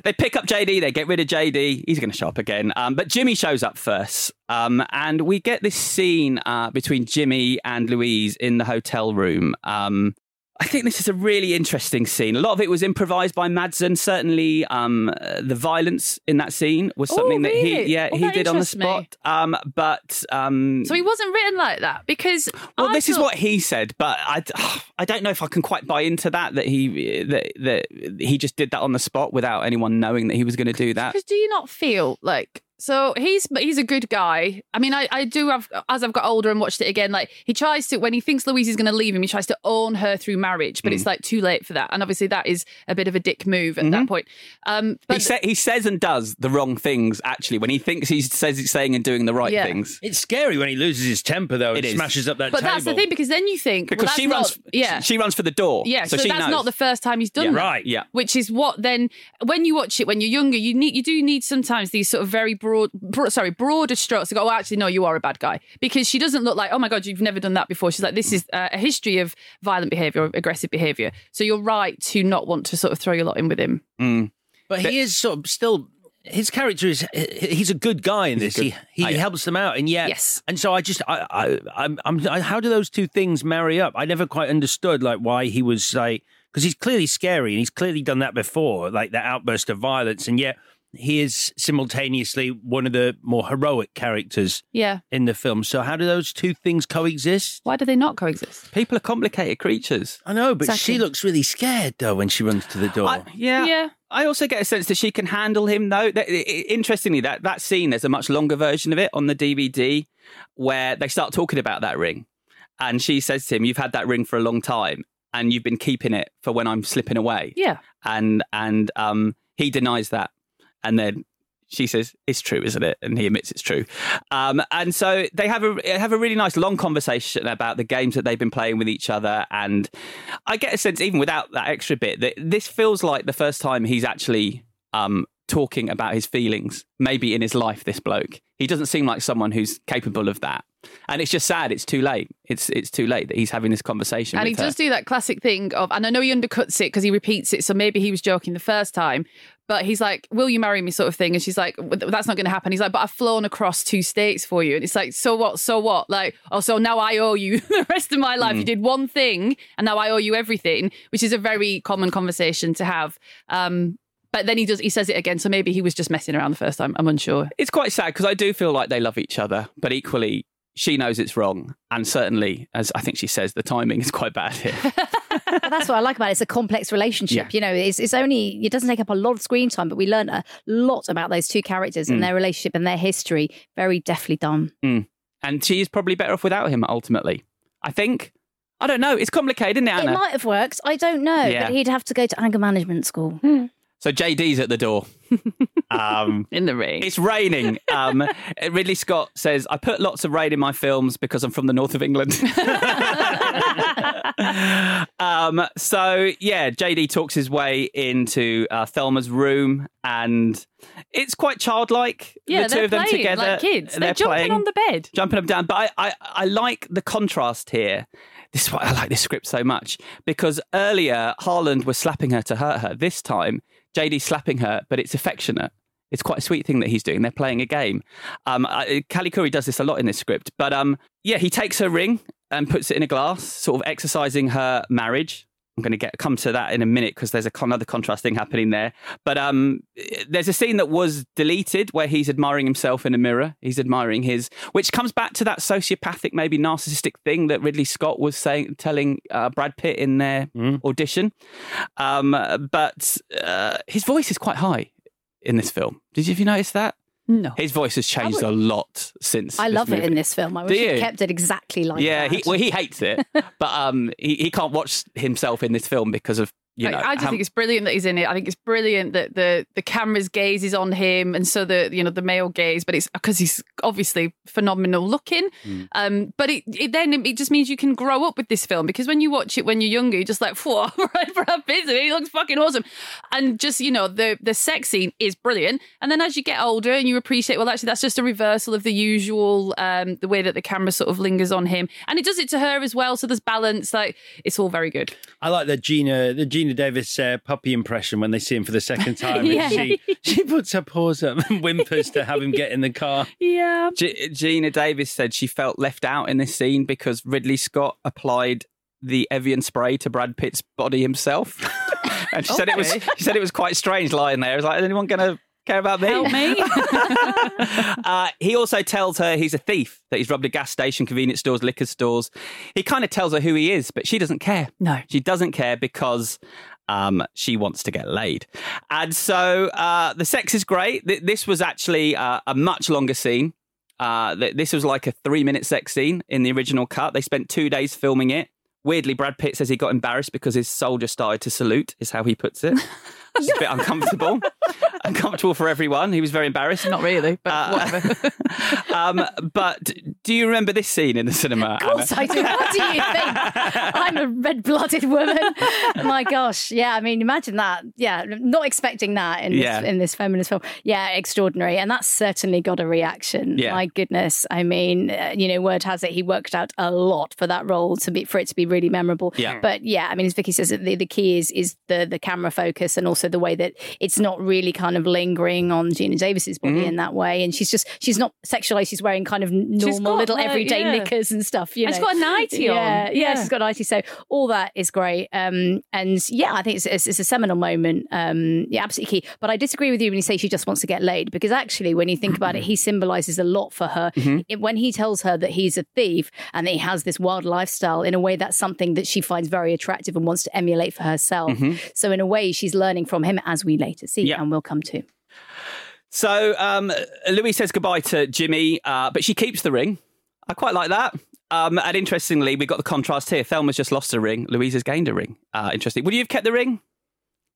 they pick up JD, they get rid of JD. He's going to show up again. Um, but Jimmy shows up first. Um, and we get this scene uh, between Jimmy and Louise in the hotel room. Um, I think this is a really interesting scene. A lot of it was improvised by Madsen. Certainly, um, uh, the violence in that scene was Oh, something that really? he, yeah, Well, he did on the spot. Um, but um, So he wasn't written like that because. well, I this is what he said, but I, I don't know if I can quite buy into that that he that, that he just did that on the spot without anyone knowing that he was going to do that. Because do you not feel like so he's he's a good guy. I mean, I, I do have as I've got older and watched it again. Like he tries to when he thinks Louise is going to leave him, he tries to own her through marriage, but Mm. it's like too late for that. And obviously, that is a bit of a dick move at that point. Um, but he, sa- he says and does the wrong things actually when he thinks he says he's saying and doing the right Yeah. things. It's scary when he loses his temper though and It is. smashes up that but table. that's the thing because then you think well, Because that's she not- runs, yeah, she runs for the door. Yeah, so, so, she that's knows. not the first time he's done Yeah. that. Right, yeah. Which is what then when you watch it when you're younger, you need you do need sometimes these sort of very broad, bro- sorry, broader strokes to go. Oh, actually, no, you are a bad guy because she doesn't look like. Oh my god, you've never done that before. She's like, this is uh, a history of violent behaviour, aggressive behaviour. So you're right to not want to sort of throw your lot in with him. Mm. But he is sort of still. His character is he's a good guy in this. good- He he helps them out, and yet Yes. And so I just I I I'm, I'm I, how do those two things marry up? I never quite understood like why he was like because he's clearly scary and he's clearly done that before, like that outburst of violence, and yet he is simultaneously one of the more heroic characters Yeah. in the film. So how do those two things coexist? Why do they not coexist? People are complicated creatures. I know, but Exactly. she looks really scared though when she runs to the door. I- yeah. Yeah. I also get a sense that she can handle him, though. That- i- i- Interestingly, that, that scene, there's a much longer version of it on the DVD where they start talking about that ring. And she says to him, You've had that ring for a long time and you've been keeping it for when I'm slipping away. Yeah. And, and um, he denies that. And then she says, "It's true, isn't it?" And he admits it's true. Um, and so they have a have a really nice long conversation about the games that they've been playing with each other. And I get a sense, even without that extra bit, that this feels like the first time he's actually um, talking about his feelings, maybe in his life. This bloke, he doesn't seem like someone who's capable of that. And it's just sad. It's too late. It's it's too late that he's having this conversation. And he her. does do that classic thing of, and I know he undercuts it because he repeats it. So maybe he was joking the first time, but he's like, "Will you marry me?" sort of thing, and she's like, "Well, "That's not going to happen." He's like, "But I've flown across two states for you," and it's like, "So what? So what?" Like, oh, so now I owe you the rest of my life. Mm. You did one thing, and now I owe you everything, which is a very common conversation to have. Um, but then he does, he says it again. So maybe he was just messing around the first time. I'm unsure. It's quite sad because I do feel like they love each other, but equally, she knows it's wrong. And certainly, as I think she says, the timing is quite bad here. But that's what I like about it. It's a complex relationship. Yeah. You know, it's, it's only, it doesn't take up a lot of screen time, but we learn a lot about those two characters and Mm. their relationship and their history. Very deftly done. Mm. And she is probably better off without him, ultimately. I think. I don't know. It's complicated, isn't it, It might have worked. I don't know. Yeah. But he'd have to go to anger management school. So JD's at the door. Um, in the rain. It's raining. Um, Ridley Scott says, I put lots of rain in my films because I'm from the north of England. um, so, yeah, JD talks his way into uh, Thelma's room and it's quite childlike. Yeah, the 2 they're of them playing together. like kids. They're, jumping playing, on the bed. jumping up and down. But I, I, I like the contrast here. This is why I like this script so much because earlier Harlan was slapping her to hurt her. This time, JD's slapping her, but it's affectionate. It's quite a sweet thing that he's doing. They're playing a game. Um, I, Callie Khouri does this a lot in this script, but um, yeah, he takes her ring and puts it in a glass, sort of exercising her marriage. I'm going to get come to that in a minute because there's a con- another contrast thing happening there. But um, there's a scene that was deleted where he's admiring himself in a mirror. He's admiring his, which comes back to that sociopathic, maybe narcissistic thing that Ridley Scott was saying, telling uh, Brad Pitt in their audition. Um, but uh, his voice is quite high in this film. Did you, have you noticed that? No. His voice has changed a lot since. I love it in this film. I wish it kept it exactly like yeah, that. he, well, he hates it, but um, he, he can't watch himself in this film because of you know. I, I just think it's brilliant that he's in it. I think it's brilliant that the the camera's gaze is on him, and so the you know the male gaze, but it's because he's obviously phenomenal looking. Mm. Um, but it, it then it just means you can grow up with this film because when you watch it when you're younger, you're just like, whoa, Brad Pitt, he looks fucking awesome, and just you know the the sex scene is brilliant. And then as you get older and you appreciate, well, actually that's just a reversal of the usual um the way that the camera sort of lingers on him, and it does it to her as well. So there's balance. Like it's all very good. I like the Geena, the Geena Davis uh, puppy impression when they see him for the second time. and Yeah. She she puts her paws up and whimpers to have him get in the car. Yeah. G- Geena Davis said she felt left out in this scene because Ridley Scott applied the Evian spray to Brad Pitt's body himself, and she said it was Okay. she said it was quite strange lying there. It was like, is anyone going to care about me? Help me. uh, he also tells her he's a thief, that he's robbed a gas station, convenience stores, liquor stores. He kind of tells her who he is, but she doesn't care. No. She doesn't care because um, she wants to get laid. And so uh, the sex is great. Th- This was actually uh, a much longer scene. Uh, th- this was like a three minute sex scene in the original cut. They spent two days filming it. Weirdly, Brad Pitt says he got embarrassed because his soldier started to salute, is how he puts it. It's a bit uncomfortable. Uncomfortable for everyone. He was very embarrassed. Not really, but whatever. um, but do you remember this scene in the cinema? Of course I do. What do you think? I'm a red blooded woman. My gosh. Yeah, I mean, imagine that. Yeah, not expecting that in, Yeah. this, in this feminist film. Yeah, extraordinary. And that's certainly got a reaction. Yeah. My goodness. I mean, uh, you know, word has it he worked out a lot for that role to be for it to be really memorable. Yeah. But yeah, I mean, as Vicky says, the, the key is is the the camera focus and also the way that it's not really kind of lingering on Geena Davis's body Mhm. in that way. And she's just she's not sexualized. She's wearing kind of normal got, little everyday yeah. knickers and stuff. You And know, she's got a nightie on. Yeah, yeah, Yeah. she's got a nightie. So all that is great. Um, and yeah, I think it's, it's, it's a seminal moment. Um, yeah, absolutely key. But I disagree with you when you say she just wants to get laid because actually, when you think about it, he symbolizes a lot for her. Mm-hmm. It- when he tells her that he's a thief and that he has this wild lifestyle, in a way, that's something that she finds very attractive and wants to emulate for herself. Mhm. So in a way, she's learning from him, as we later see, and we'll come to. So um, Louise says goodbye to Jimmy, uh, but she keeps the ring. I quite like that. Um, and interestingly, we've got the contrast here. Thelma's just lost a ring. Louise has gained a ring. Uh, interesting. Would you have kept the ring?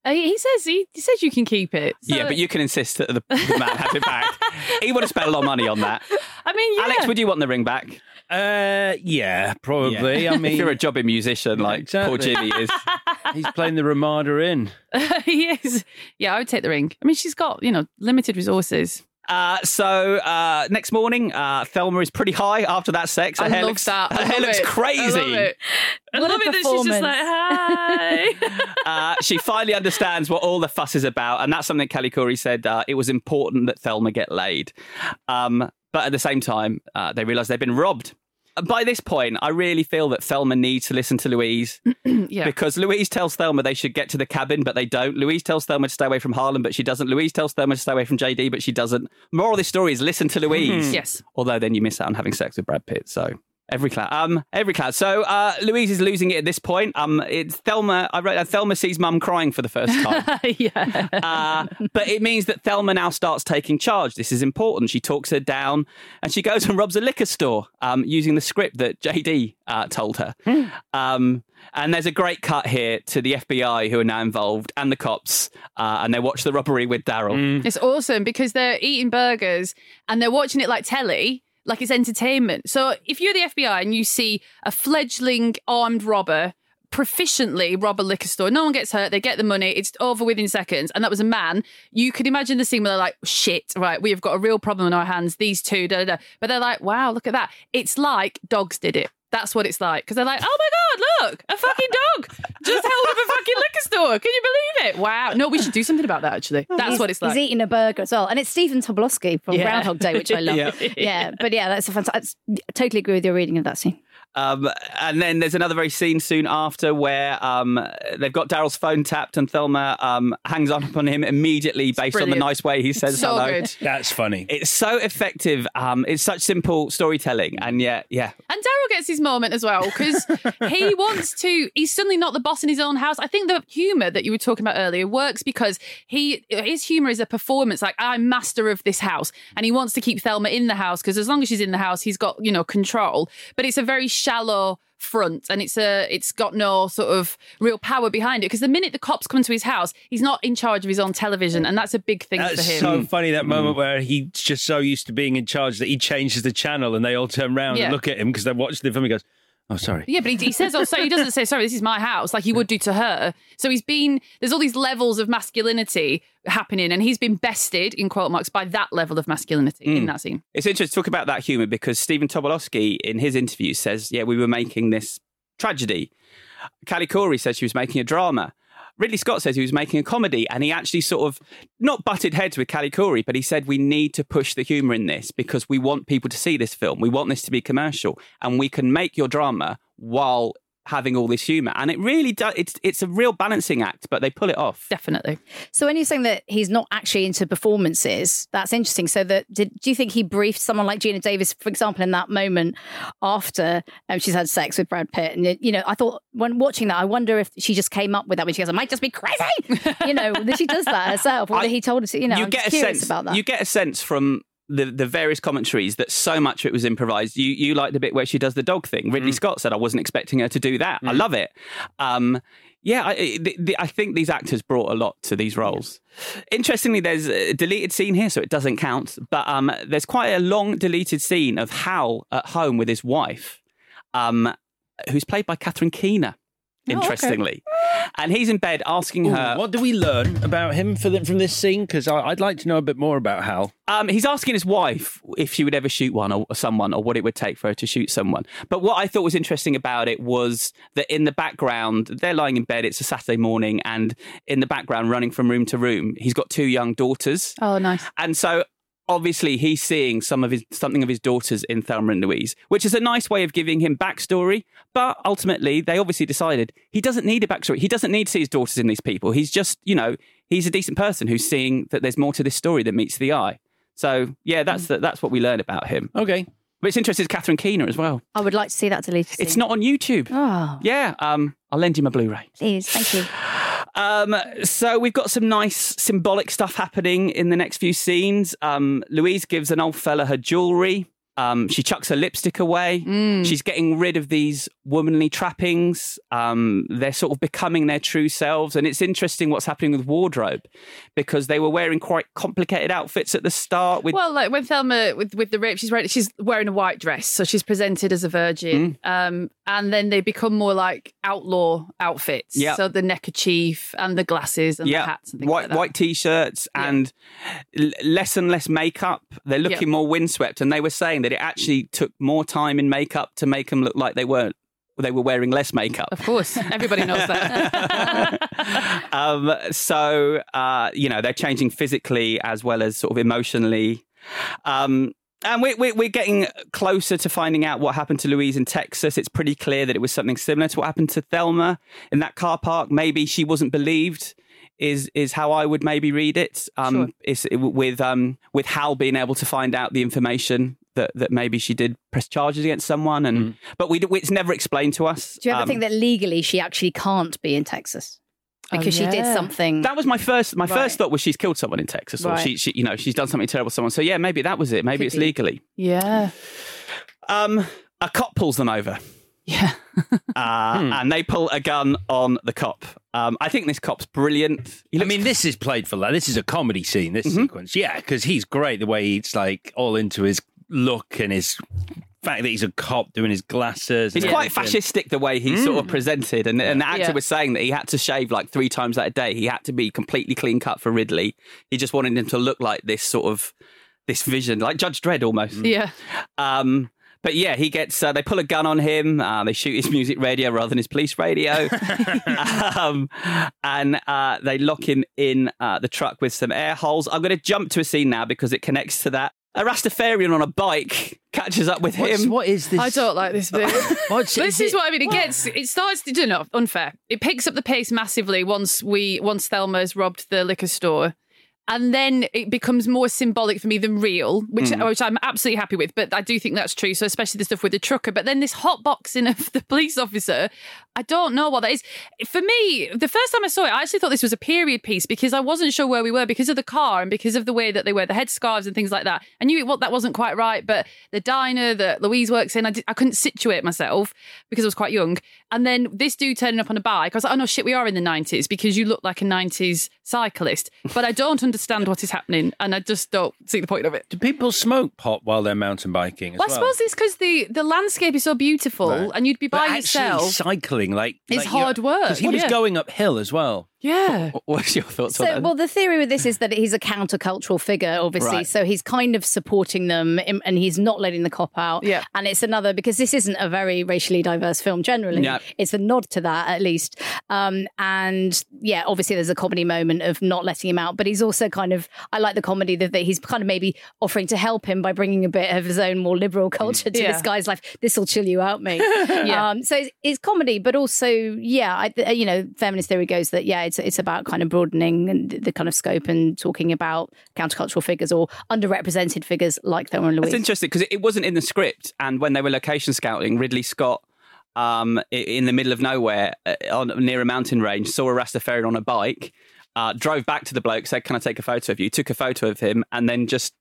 Uh, he says he, he says you can keep it. So- yeah, but you can insist that the, the man have it back. he would have spent a lot of money on that. I mean, yeah. Alex, would you want the ring back? Uh, yeah, probably. Yeah. I mean, if you're a jobbing musician like poor Exactly. Jimmy is, he's playing the Ramada Inn. he is. Yeah, I would take the ring. I mean, she's got you know limited resources. Uh, so uh, next morning, uh, Thelma is pretty high after that sex. Her I hair love looks, that. I Her hair love looks it. crazy. I love it. I love it that she's just like, hi. uh, she finally understands what all the fuss is about, and that's something Callie Khouri said. Uh, it was important that Thelma get laid, um, but at the same time, uh, they realise they've been robbed. By this point, I really feel that Thelma needs to listen to Louise yeah. because Louise tells Thelma they should get to the cabin, but they don't. Louise tells Thelma to stay away from Harlan, but she doesn't. Louise tells Thelma to stay away from JD, but she doesn't. Moral of this story is listen to Louise. Yes. Although then you miss out on having sex with Brad Pitt. So every class, um, every class. So uh, Louise is losing it at this point. Um, it's Thelma. I wrote uh, Thelma sees Mum crying for the first time. yeah. Uh, but it means that Thelma now starts taking charge. This is important. She talks her down and she goes and robs a liquor store um, using the script that JD uh, told her. Um, and there's a great cut here to the FBI who are now involved and the cops, uh, and they watch the robbery with Daryl. It's awesome because they're eating burgers and they're watching it like telly, like it's entertainment. So if you're the FBI and you see a fledgling armed robber proficiently rob a liquor store, no one gets hurt, they get the money, it's over within seconds, and that was a man, you could imagine the scene where they're like, shit, right, we have got a real problem on our hands, these two, da da da. But they're like, wow, look at that. It's like dogs did it. That's what it's like because they're like, oh my god, look, a fucking dog just held up a fucking liquor store. Can you believe it? Wow. No, we should do something about that. Actually, that's He's- what it's like. He's eating a burger as well, and it's Stephen Tobolowsky from Yeah. Groundhog Day, which I love. Yeah. yeah. but yeah, that's a fantastic. I totally agree with your reading of that scene. Um, and then there's another very scene soon after where um, they've got Daryl's phone tapped and Thelma um, hangs up on him immediately based on the nice way he says So hello. good. That's funny. It's so effective. Um, it's such simple storytelling, and yet, yeah, And Daryl gets his moment as well because he wants to. He's suddenly not the boss in his own house. I think the humor that you were talking about earlier works because he his humor is a performance. Like I'm master of this house, and he wants to keep Thelma in the house because as long as she's in the house, he's got you know control. But it's a very shallow front and it's a it's got no sort of real power behind it because the minute the cops come to his house he's not in charge of his own television and that's a big thing That's for him so funny that mm. moment where he's just so used to being in charge that he changes the channel and they all turn around Yeah. and look at him because they watch the film. He goes, "Oh, sorry." Yeah, but he, he says, oh, so he doesn't say, sorry, this is my house, like he would do to her. So he's been, there's all these levels of masculinity happening, and he's been bested, in quote marks, by that level of masculinity in Mm. that scene. It's interesting to talk about that humour because Stephen Tobolowsky, in his interview, says, "Yeah, we were making this tragedy." Callie Khouri says she was making a drama. Ridley Scott says he was making a comedy, and he actually sort of not butted heads with Callie Khouri, but he said we need to push the humour in this because we want people to see this film. We want this to be commercial, and we can make your drama while having all this humour. And it really does. It's it's a real balancing act, but they pull it off. Definitely. So when you're saying that he's not actually into performances, that's interesting. So that did, do you think he briefed someone like Geena Davis, for example, in that moment after um, she's had sex with Brad Pitt? And you know, I thought when watching that, I wonder if she just came up with that when she goes, "I might just be crazy," you know, that she does that herself, or that he told her to. You know, you I'm get just a curious sense about that. You get a sense from the the various commentaries that so much of it was improvised. You you like the bit where she does the dog thing. Mm. Ridley Scott said I wasn't expecting her to do that. I love it. Um, yeah, I, the, the, I think these actors brought a lot to these roles. Interestingly, there's a deleted scene here, so it doesn't count. But um, there's quite a long deleted scene of Hal at home with his wife, um, who's played by Catherine Keener. Oh, okay. Interestingly, and he's in bed asking Ooh, her. what do we learn about him for the, from this scene? Because I'd like to know a bit more about Hal. Um, he's asking his wife if she would ever shoot one or, or someone, or what it would take for her to shoot someone. But what I thought was interesting about it was that in the background, they're lying in bed. It's a Saturday morning, and in the background, running from room to room, he's got two young daughters. Oh, nice. And so obviously he's seeing some of his something of his daughters in Thelma and Louise, which is a nice way of giving him backstory. But ultimately, they obviously decided he doesn't need a backstory. He doesn't need to see his daughters in these people. He's just, you know, he's a decent person who's seeing that there's more to this story than meets the eye. So yeah, that's the, that's what we learn about him. Okay. But it's interesting, it's Catherine Keener as well. I would like to see that deleted. It's not on YouTube. Oh, Yeah, um, I'll lend you my Blu-ray. please, thank you. Um, so we've got some nice symbolic stuff happening in the next few scenes. Um, Louise gives an old fella her jewelry. Um, she chucks her lipstick away. She's getting rid of these womanly trappings. Um, they're sort of becoming their true selves. And it's interesting what's happening with wardrobe because they were wearing quite complicated outfits at the start. With well, like when Thelma with with the rape, she's wearing she's wearing a white dress, so she's presented as a virgin. Mm. Um, and then they become more like outlaw outfits. Yeah. So the neckerchief and the glasses and the hats and things white like that. white t-shirts and l- less and less makeup. They're looking Yeah. more windswept, and they were saying that it actually took more time in makeup to make them look like they weren't. They were wearing less makeup. Of course, everybody knows that. um, so uh, you know they're changing physically as well as sort of emotionally. Um, and we, we, we're getting closer to finding out what happened to Louise in Texas. It's pretty clear that it was something similar to what happened to Thelma in that car park. Maybe she wasn't believed. Is is how I would maybe read it. Um, Sure. It, with um, with Hal being able to find out the information that, that maybe she did press charges against someone, and but we it's never explained to us. Do you ever Um, think that legally she actually can't be in Texas because she did something? That was my first. My Right. first thought was she's killed someone in Texas, or Right. she, she, you know, she's done something terrible to someone. So yeah, maybe that was it. Maybe Could it's be. legally. yeah. Um, a cop pulls them over. Yeah. uh, Hmm. and they pull a gun on the cop. Um, I think this cop's brilliant. He I mean, this is played for that. This is a comedy scene. This Mm-hmm. sequence, yeah, because he's great. The way he's like all into his look and his fact that he's a cop doing his glasses. It's and quite everything. fascistic the way he's sort of presented, and, and the actor Yeah. was saying that he had to shave like three times that day. He had to be completely clean cut for Ridley. He just wanted him to look like this sort of this vision, like Judge Dredd almost. Yeah. Um, but yeah, he gets. Uh, they pull a gun on him. Uh, they shoot his music radio rather than his police radio, um, and uh, they lock him in uh, the truck with some air holes. I'm going to jump to a scene now because it connects to that. A Rastafarian on a bike catches up with What's- him. what is this? I don't like this bit. What's- this is is it- what I mean. It gets, it starts to do not unfair. It picks up the pace massively once we, once Thelma's robbed the liquor store. And then it becomes more symbolic for me than real, which Mm. which I'm absolutely happy with. But I do think that's true. So especially the stuff with the trucker. But then this hot boxing of the police officer, I don't know what that is. For me, the first time I saw it, I actually thought this was a period piece because I wasn't sure where we were because of the car and because of the way that they wear the headscarves and things like that. I knew it, what that wasn't quite right, but the diner that Louise works in, I, did, I couldn't situate myself because I was quite young. And then this dude turning up on a bike, I was like, oh no, shit, we are in the 90s because you look like a 90s cyclist. But I don't understand what is happening and I just don't see the point of it. Do people smoke pot while they're mountain biking as Well, well? I suppose it's because the, the landscape is so beautiful Right. and you'd be But by actually yourself. cycling, like It's hard work, Because he was going uphill as well. Yeah. What's your thoughts So, well, the theory with this is that he's a countercultural figure, obviously. Right. So he's kind of supporting them im- and he's not letting the cop out. Yeah. And it's another, because this isn't a very racially diverse film generally. Yeah. It's a nod to that, at least. Um, and yeah, obviously there's a comedy moment of not letting him out, but he's also kind of, I like the comedy that, that he's kind of maybe offering to help him by bringing a bit of his own more liberal culture to Yeah. this guy's life. This will chill you out, mate. Yeah. Um, so it's, it's comedy, but also, yeah, I, you know, feminist theory goes that, yeah, it's, it's about kind of broadening the kind of scope and talking about countercultural figures or underrepresented figures like Thelma and Louise. That's interesting because it wasn't in the script, and when they were location scouting, Ridley Scott. Um, in the middle of nowhere, uh, on near a mountain range, saw a Rastafarian on a bike, uh, drove back to the bloke, said, "Can I take a photo of you?" Took a photo of him, and then just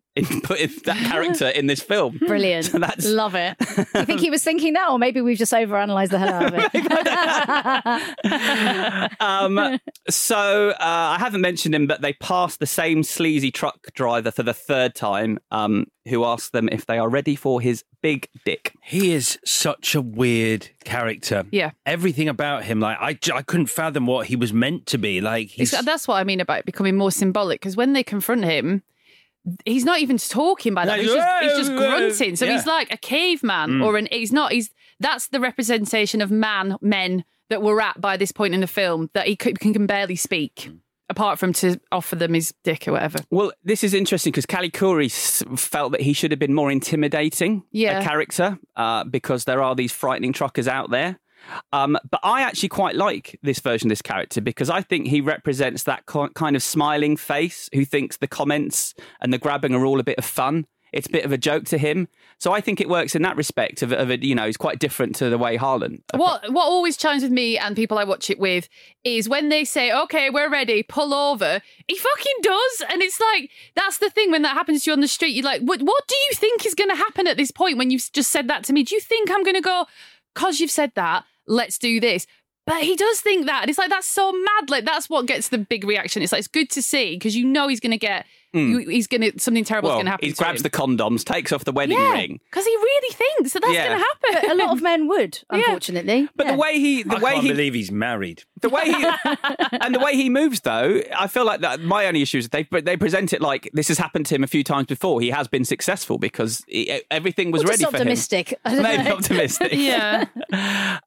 put that character in this film. Brilliant. So that's Love it. Do you think he was thinking that, or maybe we've just overanalyzed the hell out of it? um, so uh, I haven't mentioned him, but they passed the same sleazy truck driver for the third time, um, who asked them if they are ready for his big dick. He is such a weird character. Yeah. Everything about him, like I, I couldn't fathom what he was meant to be. Like he's that's what I mean about it becoming more symbolic because when they confront him, he's not even talking by that. No, He's just, he's just grunting. So yeah. he's like a caveman, Mm. or an. He's not. He's that's the representation of man, men that we're at by this point in the film that he c- can barely speak, apart from to offer them his dick or whatever. Well, this is interesting because Callie Khouri felt that he should have been more intimidating Yeah. a character uh, because there are these frightening truckers out there. Um, but I actually quite like this version of this character because I think he represents that ki- kind of smiling face who thinks the comments and the grabbing are all a bit of fun. It's a bit of a joke to him. So I think it works in that respect of, of it, you know, he's quite different to the way Harlan. What what always chimes with me and people I watch it with is when they say, "Okay, we're ready, pull over." He fucking does, and it's like that's the thing when that happens to you on the street. You're like, "What? What do you think is going to happen at this point when you've just said that to me? Do you think I'm going to go? Cause you've said that, let's do this." But he does think that, and it's like that's so mad. Like that's what gets the big reaction. It's like it's good to see because you know he's going to get, Mm. you, he's going to something terrible's well, going to happen. he to grabs him. the condoms, takes off the wedding yeah, ring. because he really thinks that that's Yeah. going to happen. But a lot of men would, unfortunately. But the way he, the I way can't he, believe he's married. The way he and the way he moves, though, I feel like that. My only issue is they they present it like this has happened to him a few times before. He has been successful because he, everything was Or ready just for optimistic. Him. don't Maybe optimistic. yeah.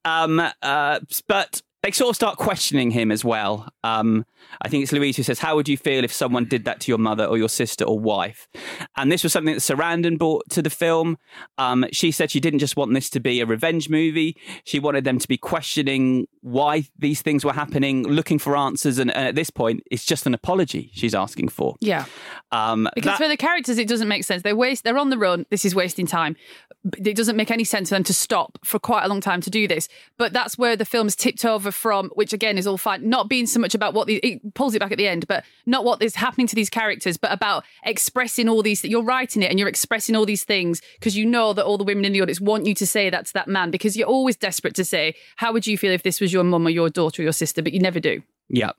Um. Uh. But they sort of start questioning him as well. Um. I think it's Louise who says, "How would you feel if someone did that to your mother or your sister or wife?" And this was something that Sarandon brought to the film. Um. She said she didn't just want this to be a revenge movie. She wanted them to be questioning why these things were happening, looking for answers, and, and at this point, it's just an apology she's asking for. Yeah. Um, Because that- for the characters, it doesn't make sense. They waste. They're on the run. This is wasting time. It doesn't make any sense for them to stop for quite a long time to do this. But that's where the film's tipped over from, which again is all fine. Not being so much about what the pulls it back at the end, but not what is happening to these characters, but about expressing all these. You're writing it and you're expressing all these things because you know that all the women in the audience want you to say that to that man because you're always desperate to say, "How would you feel if this was your mum or your daughter or your sister?" But you never do. Yeah.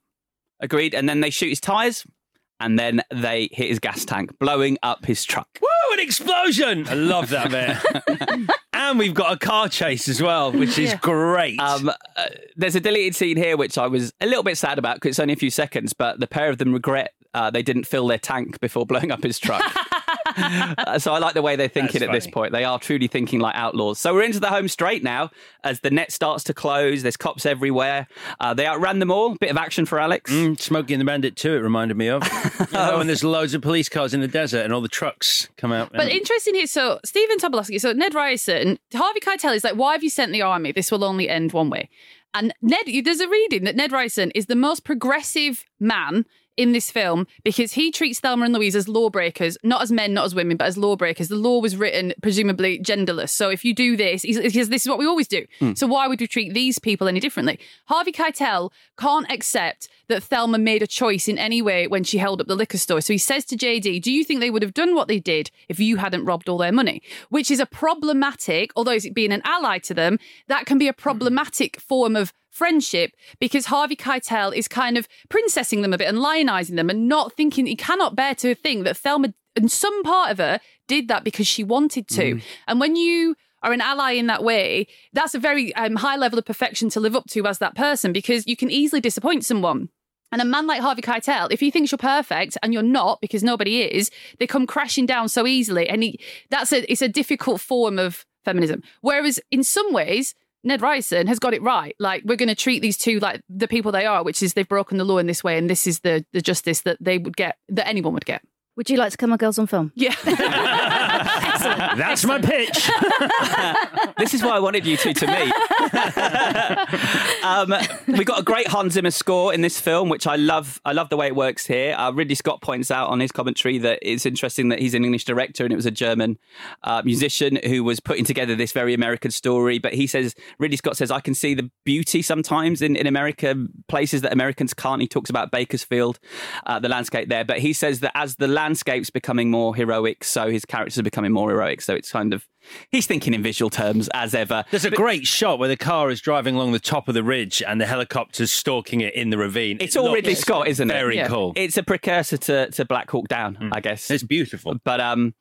Agreed. And then they shoot his tyres and then they hit his gas tank, blowing up his truck. Woo! An explosion! I love that bit. and we've got a car chase as well, which is Yeah. great. Um, uh, there's a deleted scene here which I was a little bit sad about because it's only a few seconds, but the pair of them regret uh, they didn't fill their tank before blowing up his truck. So I like the way they're thinking That's at this point. They are truly thinking like outlaws. So we're into the home straight now as the net starts to close. There's cops everywhere. Uh, they outran them all. Bit of action for Alex. Mm, Smokey and the Bandit too. It reminded me of. You know, when there's loads of police cars in the desert and all the trucks come out. But and- interesting here, so Stephen Tobolowsky, so Ned Ryerson, Harvey Keitel is like, why have you sent the army? This will only end one way. And Ned, there's a reading that Ned Ryerson is the most progressive man in this film because he treats Thelma and Louise as lawbreakers, not as men, not as women, but as lawbreakers. The law was written presumably genderless. So if you do this, he's- because this is what we always do. Hmm. So why would we treat these people any differently? Harvey Keitel can't accept that Thelma made a choice in any way when she held up the liquor store. So he says to JD, Do you think they would have done what they did if you hadn't robbed all their money? Which is a problematic, although it's being an ally to them, that can be a problematic form of friendship because Harvey Keitel is kind of princessing them a bit and lionizing them and not thinking he cannot bear to think that Thelma and some part of her did that because she wanted to. And when you are an ally in that way, that's a very um, high level of perfection to live up to as that person because you can easily disappoint someone. And a man like Harvey Keitel, if he thinks you're perfect and you're not, because nobody is, they come crashing down so easily. And he, that's a it's a difficult form of feminism. Whereas in some ways, Ned Ryerson has got it right. Like we're going to treat these two like the people they are, which is they've broken the law in this way, and this is the the justice that they would get, that anyone would get. Would you like to come on Girls on Film? Yeah. That's my pitch. this is why I wanted you two to meet. um, we got a great Hans Zimmer score in this film, which I love. I love the way it works here. Uh, Ridley Scott points out on his commentary that it's interesting that he's an English director and it was a German uh, musician who was putting together this very American story. But he says Ridley Scott says I can see the beauty sometimes in in America, places that Americans can't. He talks about Bakersfield, uh, the landscape there, but he says that as the landscape's becoming more heroic, so his characters are becoming more heroic. So it's kind of he's thinking in visual terms as ever. There's a great shot where the car is driving along the top of the ridge and the helicopter's stalking it in the ravine. It's It all Ridley Scott, isn't it? Very cool. Hmm. It's a precursor to, to Black Hawk Down, I guess. It's beautiful. But um,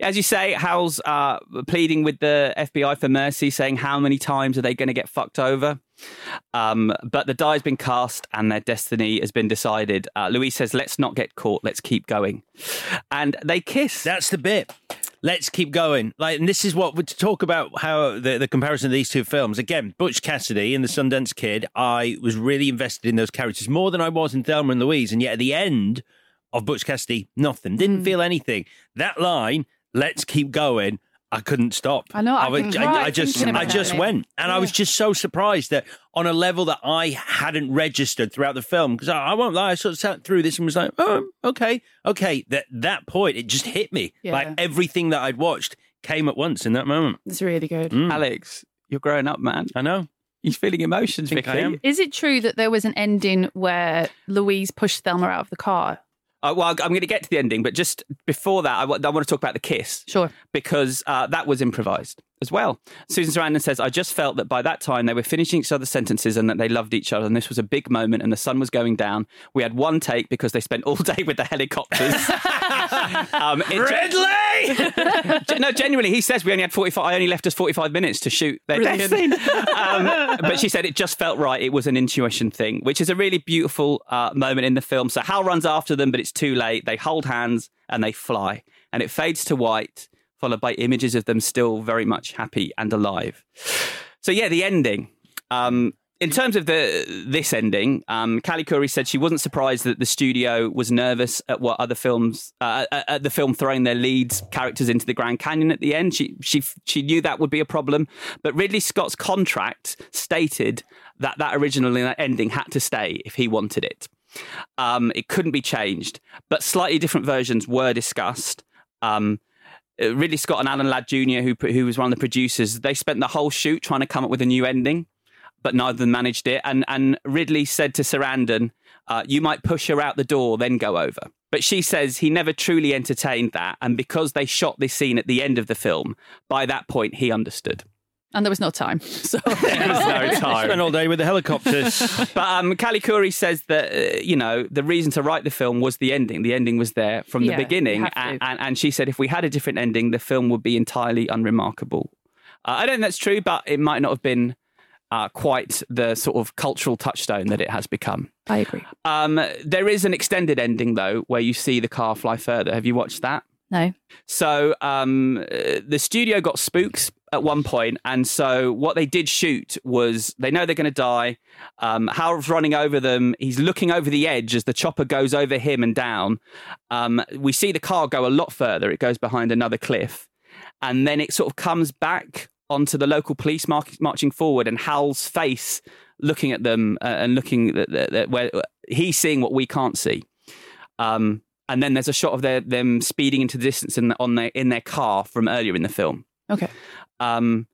as you say, Hal's uh, pleading with the FBI for mercy, saying how many times are they going to get fucked over? Um, but the die has been cast and their destiny has been decided. Uh, Louise says, let's not get caught, let's keep going. And they kiss. That's the bit. Let's keep going. Like, and this is what we to talk about how the, the comparison of these two films. Again, Butch Cassidy and the Sundance Kid. I was really invested in those characters more than I was in Thelma and Louise, and yet at the end of Butch Cassidy, nothing. Didn't mm. feel anything. That line, "Let's keep going." I couldn't stop. I know, I was- can I, I just, I just it. went, and I was just so surprised that on a level that I hadn't registered throughout the film, because I, I won't lie, I sort of sat through this and was like, oh, okay, okay. That that point, it just hit me. Yeah. Like everything that I'd watched came at once in that moment. It's really good. Mm. Alex, you're growing up, man. I know. He's feeling emotions, Vicky. I am. Is it true that there was an ending where Louise pushed Thelma out of the car? Uh, well, I'm going to get to the ending, but just before that, I want to talk about the kiss. Sure. Because uh, that was improvised as well. Susan Sarandon says, I just felt that by that time they were finishing each other's sentences and that they loved each other. And this was a big moment and the sun was going down. We had one take because they spent all day with the helicopters. um, Gen- no, genuinely, he says we only had 45, I only left us 45 minutes to shoot their death scene. Um, but she said it just felt right. It was an intuition thing, which is a really beautiful uh, moment in the film. So Hal runs after them, but it's too late. They hold hands and they fly, and it fades to white, followed by images of them still very much happy and alive. So yeah, the ending. Um, in terms of the this ending, um, Callie Khouri said she wasn't surprised that the studio was nervous at what other films uh, at at the film throwing their leads characters into the Grand Canyon at the end. She she she knew that would be a problem, but Ridley Scott's contract stated that that original ending had to stay if he wanted it. Um, it couldn't be changed, but slightly different versions were discussed. Um, uh, Ridley Scott and Alan Ladd Jr., who who was one of the producers, they spent the whole shoot trying to come up with a new ending, but neither of them managed it. And and Ridley said to Sarandon, uh, "You might push her out the door, then go over." But she says he never truly entertained that, and because they shot this scene at the end of the film, by that point he understood. And there was no time. So There was no time. Spent all day with the helicopters. but um, Callie Khouri says that uh, you know the reason to write the film was the ending. The ending was there from Yeah, the beginning, you have to. and, and and she said if we had a different ending, the film would be entirely unremarkable. Uh, I don't think that's true, but it might not have been uh, quite the sort of cultural touchstone that it has become. I agree. Um, there is an extended ending though, where you see the car fly further. Have you watched that? No. So um, uh, the studio got spooks at one point, and so what they did shoot was they know they're going to die. Um, Harold's running over them. He's looking over the edge as the chopper goes over him and down. Um, we see the car go a lot further. It goes behind another cliff, and then it sort of comes back onto the local police march- marching forward, and Hal's face looking at them uh, and looking at, where he's seeing what we can't see. Um, and then there's a shot of their, them speeding into the distance in, on their, in their car from earlier in the film. Okay. Um,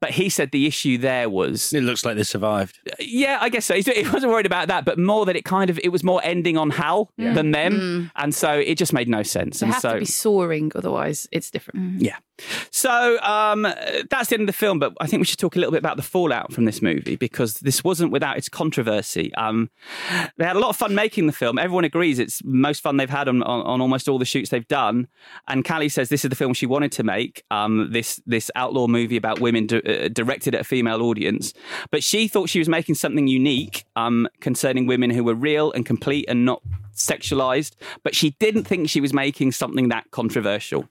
but he said the issue there was it looks like they survived. Yeah, I guess so. He he wasn't worried about that, but more that it kind of it was more ending on Hal Yeah. than them, Mm. and so it just made no sense. They and have so to be soaring, otherwise it's different. yeah. So um, that's the end of the film, but I think we should talk a little bit about the fallout from this movie because this wasn't without its controversy. Um, they had a lot of fun making the film. Everyone agrees it's most fun they've had on, on, on almost all the shoots they've done. And Callie says this is the film she wanted to make. Um, this this outlaw movie about women uh, directed at a female audience, but she thought she was making something unique um, concerning women who were real and complete and not sexualized. But she didn't think she was making something that controversial.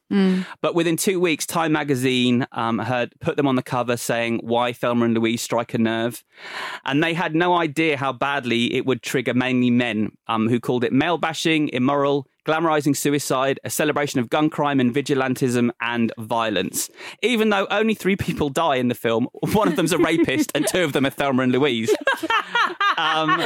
But within two weeks, Time magazine um, had put them on the cover saying, Why Thelma and Louise Strike a Nerve? And they had no idea how badly it would trigger mainly men um, who called it male bashing, immoral, glamorizing suicide, a celebration of gun crime and vigilantism and violence. Even though only three people die in the film, one of them's a rapist and two of them are Thelma and Louise. Um,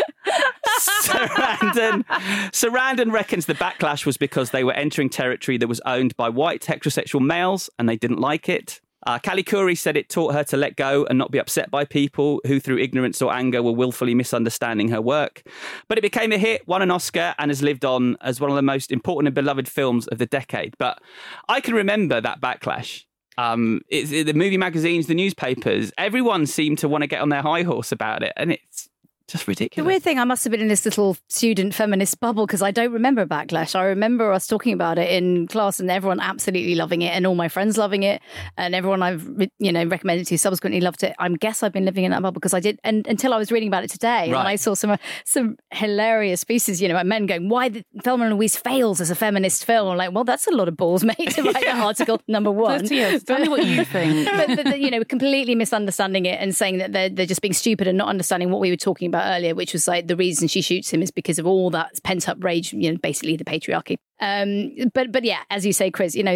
Sarandon, Sarandon reckons the backlash was because they were entering territory that was owned by white heterosexual males and they didn't like it. Uh, Callie Khouri said it taught her to let go and not be upset by people who, through ignorance or anger, were willfully misunderstanding her work. But it became a hit, won an Oscar, and has lived on as one of the most important and beloved films of the decade. But I can remember that backlash. Um, it's, the movie magazines, the newspapers, everyone seemed to want to get on their high horse about it, and it's just ridiculous. The weird thing, I must have been in this little student feminist bubble because I don't remember Backlash. I remember us talking about it in class and everyone absolutely loving it and all my friends loving it and everyone I've you know recommended to subsequently loved it. I guess I've been living in that bubble because I did and until I was reading about it today and I saw some uh, some hilarious pieces, you know, like men going, "Why the Thelma and Louise fails as a feminist film?" I'm like, well, that's a lot of balls, mate, to write that article. Number one. Tell me what you think. but, but, but, you know, completely misunderstanding it and saying that they're, they're just being stupid and not understanding what we were talking about earlier, which was like the reason she shoots him is because of all that pent up rage, you know, basically the patriarchy. Um, but but yeah, as you say, Chris, you know,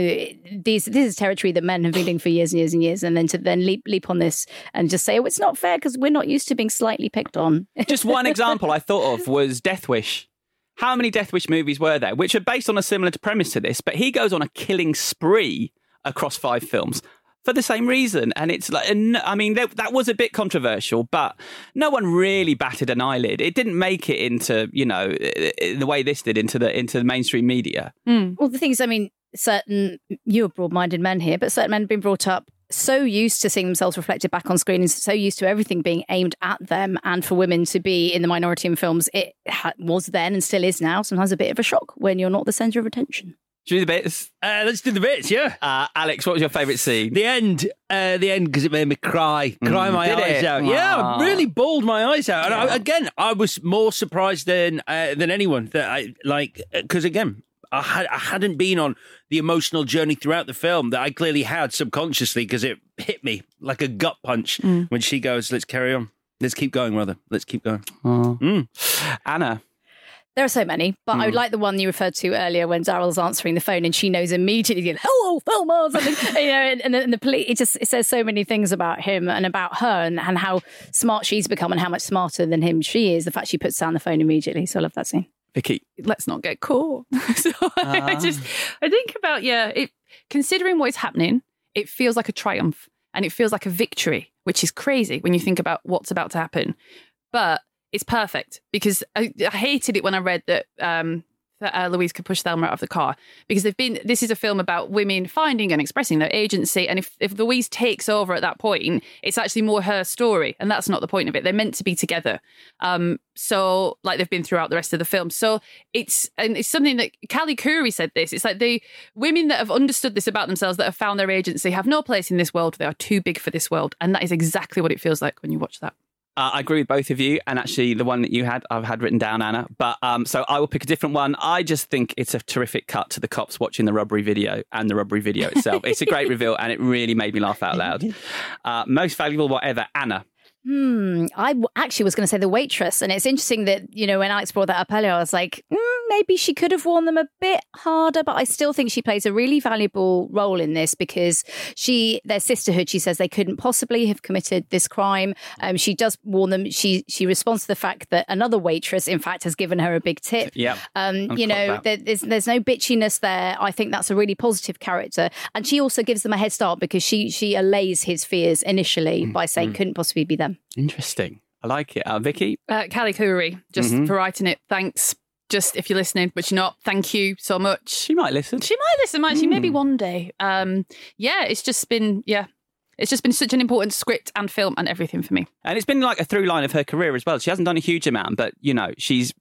these this is territory that men have been doing for years and years and years, and then to then leap leap on this and just say, oh, it's not fair because we're not used to being slightly picked on. Just one example I thought of was Death Wish. How many Death Wish movies were there, which are based on a similar premise to this? But he goes on a killing spree across five films for the same reason, and it's like, and I mean, that, that was a bit controversial, but no one really batted an eyelid. It didn't make it into, you know, the way this did into the into the mainstream media. Hmm. Well, the thing is, I mean, certain you're broad-minded men here, but certain men have been brought up so used to seeing themselves reflected back on screen and so used to everything being aimed at them and for women to be in the minority in films it ha- was then and still is now sometimes a bit of a shock when you're not the center of attention Should we do the bits? Uh, let's do the bits, yeah. Uh, Alex, what was your favourite scene? The end. Uh, the end because it made me cry, cry Mm, my eyes it? out. Yeah, Aw. really bawled my eyes out. And I, again, I was more surprised than uh, than anyone that I like because again. I, had, I hadn't been on the emotional journey throughout the film that I clearly had subconsciously because it hit me like a gut punch Mm. when she goes, "Let's carry on, let's keep going, rather, let's keep going." Mm. Anna, there are so many but i Mm. like the one you referred to earlier when daryl's answering the phone and she knows immediately you hello thelma or something you know and, and, the, and the police it just it says so many things about him and about her and, and how smart she's become and how much smarter than him she is the fact she puts down the phone immediately so i love that scene Vicky. Let's not get caught. so I Ah. just I think about yeah, it considering what is happening, it feels like a triumph and it feels like a victory, which is crazy when you think about what's about to happen. But it's perfect because I, I hated it when I read that um that uh, Louise could push Thelma out of the car because they've been. This is a film about women finding and expressing their agency, and if if Louise takes over at that point, it's actually more her story, and that's not the point of it. They're meant to be together. Um, so like they've been throughout the rest of the film. So it's and it's something that Callie Khouri said. This it's like the women that have understood this about themselves, that have found their agency, have no place in this world. They are too big for this world, and that is exactly what it feels like when you watch that. Uh, I agree with both of you, and actually, the one that you had, I've had written down, Anna. But um, so I will pick a different one. I just think it's a terrific cut to the cops watching the robbery video and the robbery video itself. it's a great reveal, and it really made me laugh out loud. Uh, most valuable, whatever, Anna. Hmm. I w- actually was going to say the waitress, and it's interesting that you know when Alex brought that up earlier, I was like, mm, maybe she could have worn them a bit harder, but I still think she plays a really valuable role in this because she, their sisterhood. She says they couldn't possibly have committed this crime. Um, she does warn them. She she responds to the fact that another waitress, in fact, has given her a big tip. Yep. Um, you know, there, there's there's no bitchiness there. I think that's a really positive character, and she also gives them a head start because she she allays his fears initially by saying mm. couldn't possibly be them. Interesting. I like it. Uh, Vicky? Uh, Callie Khouri, just Mhm. for writing it. Thanks. Just if you're listening, but you're not, thank you so much. She might listen. She might listen, might she? Hmm. Maybe one day. Um, yeah, it's just been, yeah, it's just been such an important script and film and everything for me. And it's been like a through line of her career as well. She hasn't done a huge amount, but you know, she's.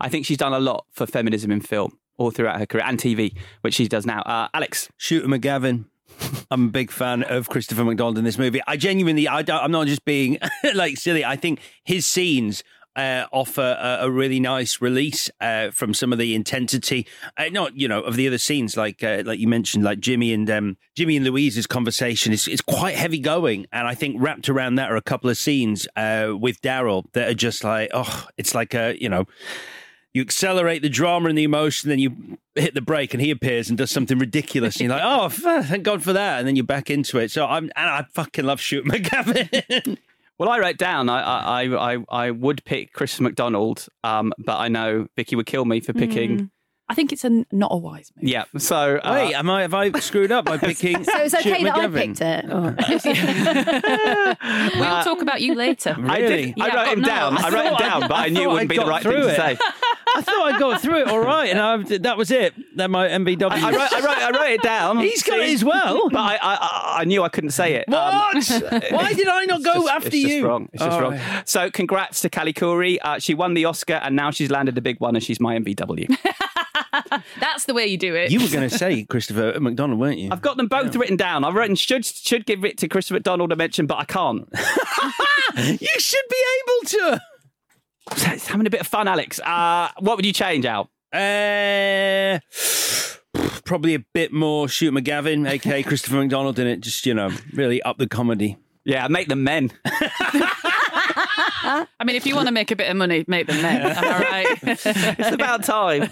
I think she's done a lot for feminism in film all throughout her career and TV, which she does now. Uh, Alex, Shooter McGavin. I'm a big fan of Christopher McDonald in this movie. I genuinely, I don't, I'm not just being like silly. I think his scenes uh, offer a, a really nice release uh, from some of the intensity, uh, not you know, of the other scenes like uh, like you mentioned, like Jimmy and um, Jimmy and Louise's conversation is is quite heavy going, and I think wrapped around that are a couple of scenes uh, with Daryl that are just like, oh, it's like a you know you accelerate the drama and the emotion, then you hit the brake, and he appears and does something ridiculous. And you're like, oh, thank God for that. And then you're back into it. So I'm, and I fucking love shooting McGavin. Well, I wrote down I I I, I- would pick Chris McDonald, um, but I know Vicky would kill me for picking. Mm. I think it's a not a wise move. Yeah. So uh, Wait, am I have I screwed up by picking? So it's okay Shoot that I McGavin? picked it. Oh. We'll talk about you later. I did. Yeah, I wrote got him down. notes. I wrote him thought down, I- but I, I knew it wouldn't I be the right thing through to say. I thought I got through it all right, and I, that was it. That my MBW. I, I wrote, I wrote, I wrote it down. He's got it as well. but I, I, I- I knew I couldn't say it. Um, What? Why did I not go just- after it's just you? wrong. It's just All wrong. right. So, congrats to Callie Khouri. Uh, she won the Oscar, and now she's landed a big one, and she's my MVW. That's the way you do it. You were going to say Christopher McDonald, weren't you? I've got them both written down. I've written should should give it to Christopher McDonald a mention, but I can't. you should be able to. It's having a bit of fun, Alex. Uh, what would you change, Al? Uh, probably a bit more Shoot McGavin, aka Christopher McDonald in it. Just you know, really up the comedy. Yeah, make them men. I mean, if you want to make a bit of money, make them men. Am I right? It's about time.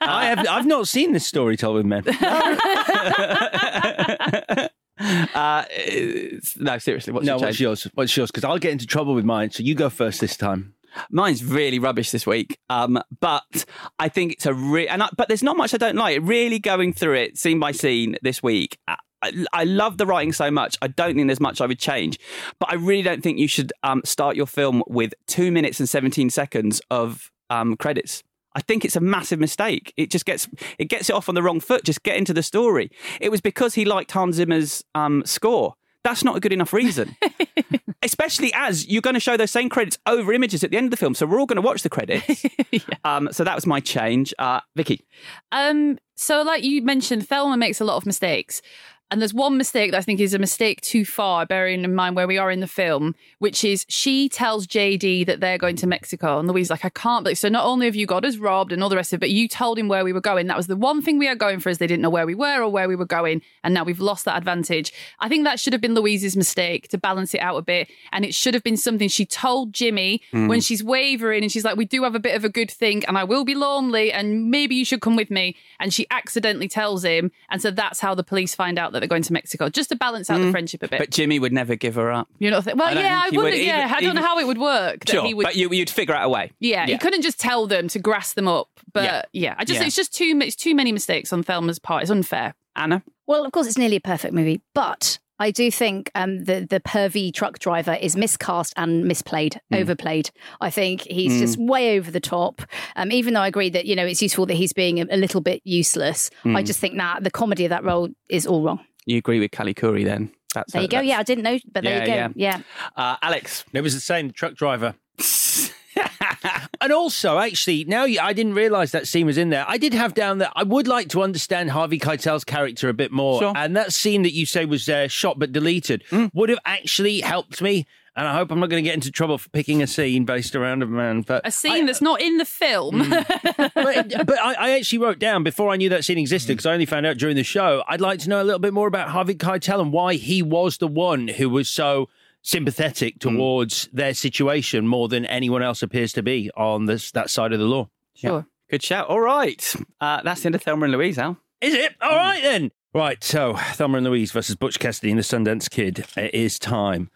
I have. I've not seen this story told with men. Uh, it's- no, seriously, what's no, your what's change? yours? What's yours? Because I'll get into trouble with mine. So you go first this time. Mine's really rubbish this week, um, but I think it's a re- and I, but there's not much I don't like. Really going through it scene by scene this week. I, I, I love the writing so much. I don't think there's much I would change, but I really don't think you should um, start your film with two minutes and 17 seconds of um, credits. I think it's a massive mistake. It just gets it gets it off on the wrong foot. Just get into the story. It was because he liked Hans Zimmer's um, score. That's not a good enough reason. Especially as you're going to show those same credits over images at the end of the film. So we're all going to watch the credits. um, so that was my change. Uh, Vicky. Um, so like you mentioned, Thelma makes a lot of mistakes. And there's one mistake that I think is a mistake too far, bearing in mind where we are in the film, which is she tells JD that they're going to Mexico. And Louise like, I can't believe. So not only have you got us robbed and all the rest of it, but you told him where we were going. That was the one thing we are going for is they didn't know where we were or where we were going. And now we've lost that advantage. I think that should have been Louise's mistake to balance it out a bit. And it should have been something she told Jimmy Mm. when she's wavering and she's like, we do have a bit of a good thing and I will be lonely and maybe you should come with me. And she accidentally tells him. And so that's how the police find out that they're going to Mexico, just to balance out the Mm. friendship a bit. But Jimmy would never give her up. you know, well, I don't yeah, I wouldn't. would, yeah, even- I don't know how it would work. that Sure, he would, but you, you'd figure out a way. yeah, he couldn't just tell them to grass them up. But Yeah. yeah, I just Yeah. it's just too it's too many mistakes on Thelma's part. It's unfair. Anna. Well, of course, it's nearly a perfect movie, but I do think um, the the pervy truck driver is miscast and misplayed, overplayed. I think he's Mm. just way over the top. Um, even though I agree that you know it's useful that he's being a, a little bit useless, I Mm. just think that the comedy of that role is all wrong. You agree with Callie Khouri then? That's There you go. Yeah, I didn't know, but there Yeah, you go. Yeah. Uh, Alex. It was the same truck driver. and also, actually, now you, I didn't realise that scene was in there. I did have down that I would like to understand Harvey Keitel's character a bit more. Sure. And that scene that you say was uh, shot but deleted Mm. would have actually helped me and I hope I'm not going to get into trouble for picking a scene based around a man. But A scene that's not in the film. Hmm. but, but I, I actually wrote down before I knew that scene existed hmm. because I only found out during the show. I'd like to know a little bit more about Harvey Keitel and why he was the one who was so sympathetic hmm. towards their situation more than anyone else appears to be on this that side of the law. Sure. Good shout. All right. Uh, that's the end of Thelma and Louise, Al. Is it? All right then. Right, so Thelma and Louise versus Butch Cassidy and the Sundance Kid. It is time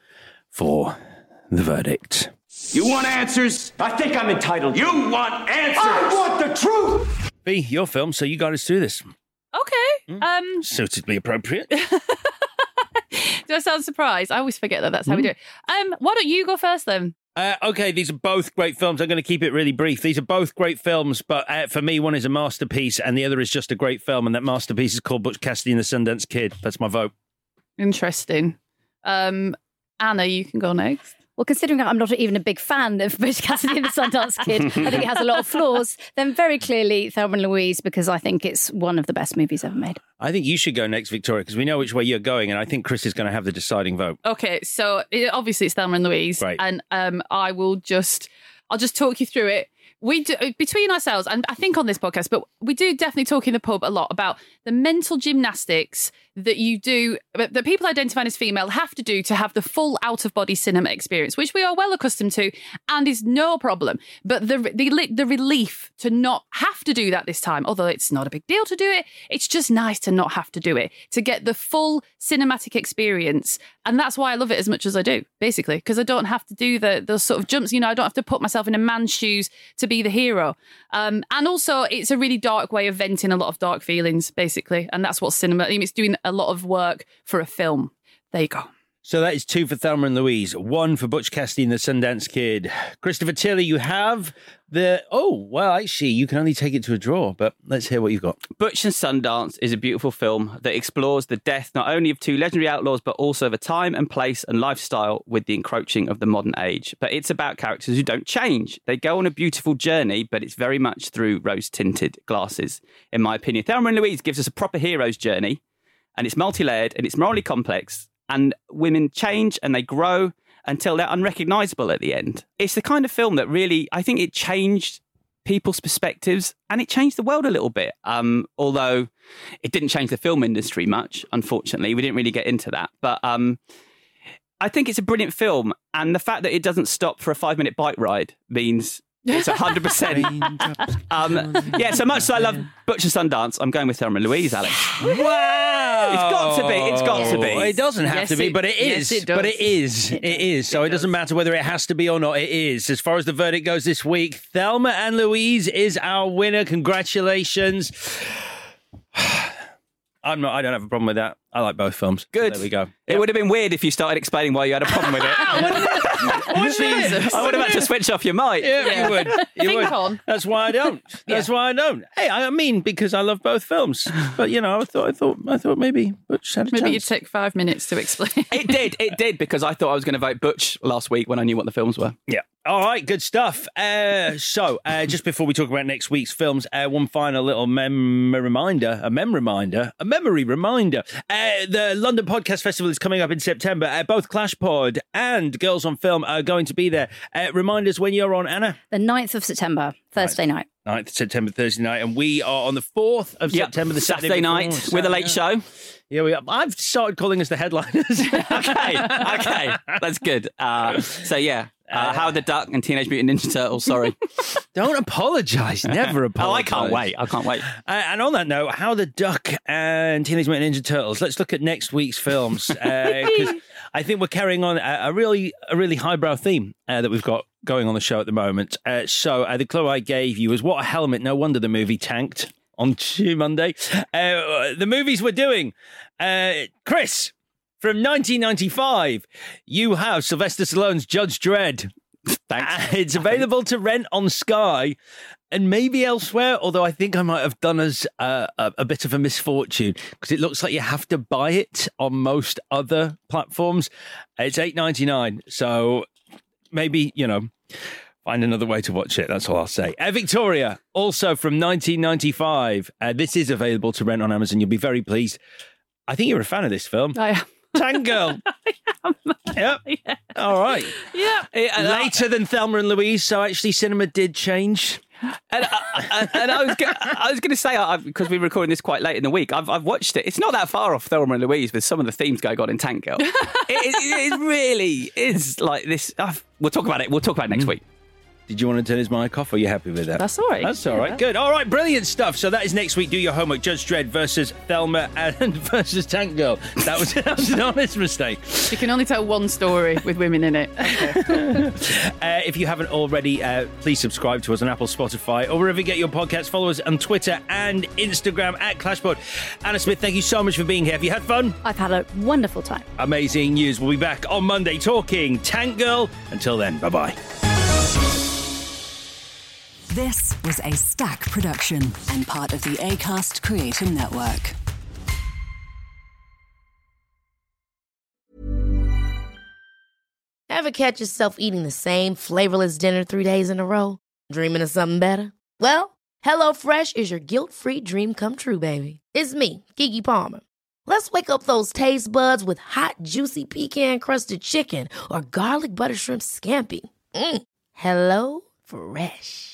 for the verdict. You want answers? I think I'm entitled. You want answers? I want the truth. B, your film, so you got us through this. Okay. Um, Suitably appropriate. do I sound surprised? I always forget that that's how we do it. Um, why don't you go first then? Uh, okay, these are both great films. I'm going to keep it really brief. These are both great films, but uh, for me, one is a masterpiece and the other is just a great film, and that masterpiece is called Butch Cassidy and the Sundance Kid. That's my vote. Interesting. Um, Anna, you can go next. Well, considering I'm not even a big fan of Butch Cassidy and the Sundance Kid, I think it has a lot of flaws. Then very clearly Thelma and Louise because I think it's one of the best movies ever made. I think you should go next, Victoria, because we know which way you're going, and I think Chris is going to have the deciding vote. Okay, so it, obviously it's Thelma and Louise, Right. and um, I will just, I'll just talk you through it. We do between ourselves, and I think on this podcast, but we do definitely talk in the pub a lot about the mental gymnastics that you do, that people identifying as female have to do to have the full out of body cinema experience, which we are well accustomed to, and is no problem. But the the the relief to not have to do that this time, although it's not a big deal to do it, it's just nice to not have to do it to get the full cinematic experience, and that's why I love it as much as I do, basically, because I don't have to do the those sort of jumps. You know, I don't have to put myself in a man's shoes to be the hero. Um, and also, it's a really dark way of venting a lot of dark feelings, basically, and that's what cinema. I mean, it's doing a lot of work for a film. There you go. So that is two for Thelma and Louise, one for Butch Cassidy and the Sundance Kid. Christopher Tilley, you have the. Oh, well, actually, you can only take it to a draw, but let's hear what you've got. Butch and Sundance is a beautiful film that explores the death not only of two legendary outlaws, but also the time and place and lifestyle with the encroaching of the modern age. But it's about characters who don't change. They go on a beautiful journey, but it's very much through rose tinted glasses, in my opinion. Thelma and Louise gives us a proper hero's journey, and it's multi layered and it's morally complex, and women change and they grow until they're unrecognizable at the end. It's the kind of film that really, I think it changed people's perspectives and it changed the world a little bit. Um, although it didn't change the film industry much, unfortunately. We didn't really get into that. But um, I think it's a brilliant film. And the fact that it doesn't stop for a five minute bike ride means it's 100%. um, yeah, so much as I love Butcher Sundance, I'm going with Thelma and Louise, Alex. Wow! It's got to be. It's got to be. It doesn't have Yes, to be, it- but it yes, is. it does. but it is. It is. So it, doesn't matter whether it has to be or not. It is. As far as the verdict goes this week, Thelma and Louise is our winner. Congratulations. I'm not. I don't have a problem with that. I like both films. Good. there we go. It would have been weird if you started explaining why you had a problem with it. Jesus. I would have had to switch off your mic. Yeah, you would. You Think would. on. That's why I don't. That's why I don't. Hey, I mean because I love both films. But you know, I thought, I thought, I thought maybe Butch had a Maybe you chance. take five minutes to explain. It did. It did because I thought I was going to vote Butch last week when I knew what the films were. Yeah. All right, good stuff. Uh, so, uh, just before we talk about next week's films, uh, one final little mem reminder, a mem reminder, a memory reminder. Uh, the London Podcast Festival is coming up in September. Uh, both Clash Pod and Girls on Film are going to be there. Uh, remind us when you're on, Anna. The 9th of September, Thursday night. 9th September, Thursday night, and we are on the 4th of Yep. September, the Saturday, Saturday before. night with a late show. Yeah, we are. I've started calling us the headliners. okay, okay, that's good. Uh, so yeah, uh, Howard the Duck and Teenage Mutant Ninja Turtles. Sorry. Don't apologise. Never apologise. Oh, I can't wait. I can't wait. Uh, and on that note, Howard the Duck and Teenage Mutant Ninja Turtles. Let's look at next week's films because I think we're carrying on a, a really, a really highbrow theme uh, that we've got going on the show at the moment. Uh, so uh, the clue I gave you was what a helmet. No wonder the movie tanked on Monday. Uh, the movies we're doing, uh, Chris. From 1995, you have Sylvester Stallone's Judge Dredd. Thanks. It's available to rent on Sky and maybe elsewhere. Although I think I might have done us uh, a, a bit of a misfortune because it looks like you have to buy it on most other platforms. It's eight ninety nine, so maybe you know. Find another way to watch it. That's all I'll say. Uh, Victoria, also from 1995. Uh, this is available to rent on Amazon. You'll be very pleased. I think you're a fan of this film. I am. Tank Girl. Yep. All right. Yeah. Eh, uh, later than Thelma and Louise, so actually cinema did change. And, I, and I was go- I was going to say I- because we're recording this quite late in the week. I've, I've watched it. It's not that far off Thelma and Louise with some of the themes going on in Tank Girl. it, it, it really is like this. I've, we'll talk about it. We'll talk about it next mm. week. Did you want to turn his mic off? Or are you happy with that? That's all right. That's all right. Yeah. Good. All right. Brilliant stuff. So that is next week. Do your homework. Judge Dredd versus Thelma and versus Tank Girl. That was, that was an honest mistake. You can only tell one story with women in it. Uh, if you haven't already, uh, please subscribe to us on Apple, Spotify, or wherever you get your podcasts. Follow us on Twitter and Instagram at ClashPod. Anna Smith, thank you so much for being here. Have you had fun? I've had a wonderful time. Amazing news. We'll be back on Monday talking Tank Girl. Until then, bye bye. This was a Stak production and part of the ACAST Creator Network. Ever catch yourself eating the same flavorless dinner three days in a row? Dreaming of something better? Well, HelloFresh is your guilt free dream come true, baby. It's me, Keke Palmer. Let's wake up those taste buds with hot, juicy pecan crusted chicken or garlic butter shrimp scampi. Mm. Hello Fresh.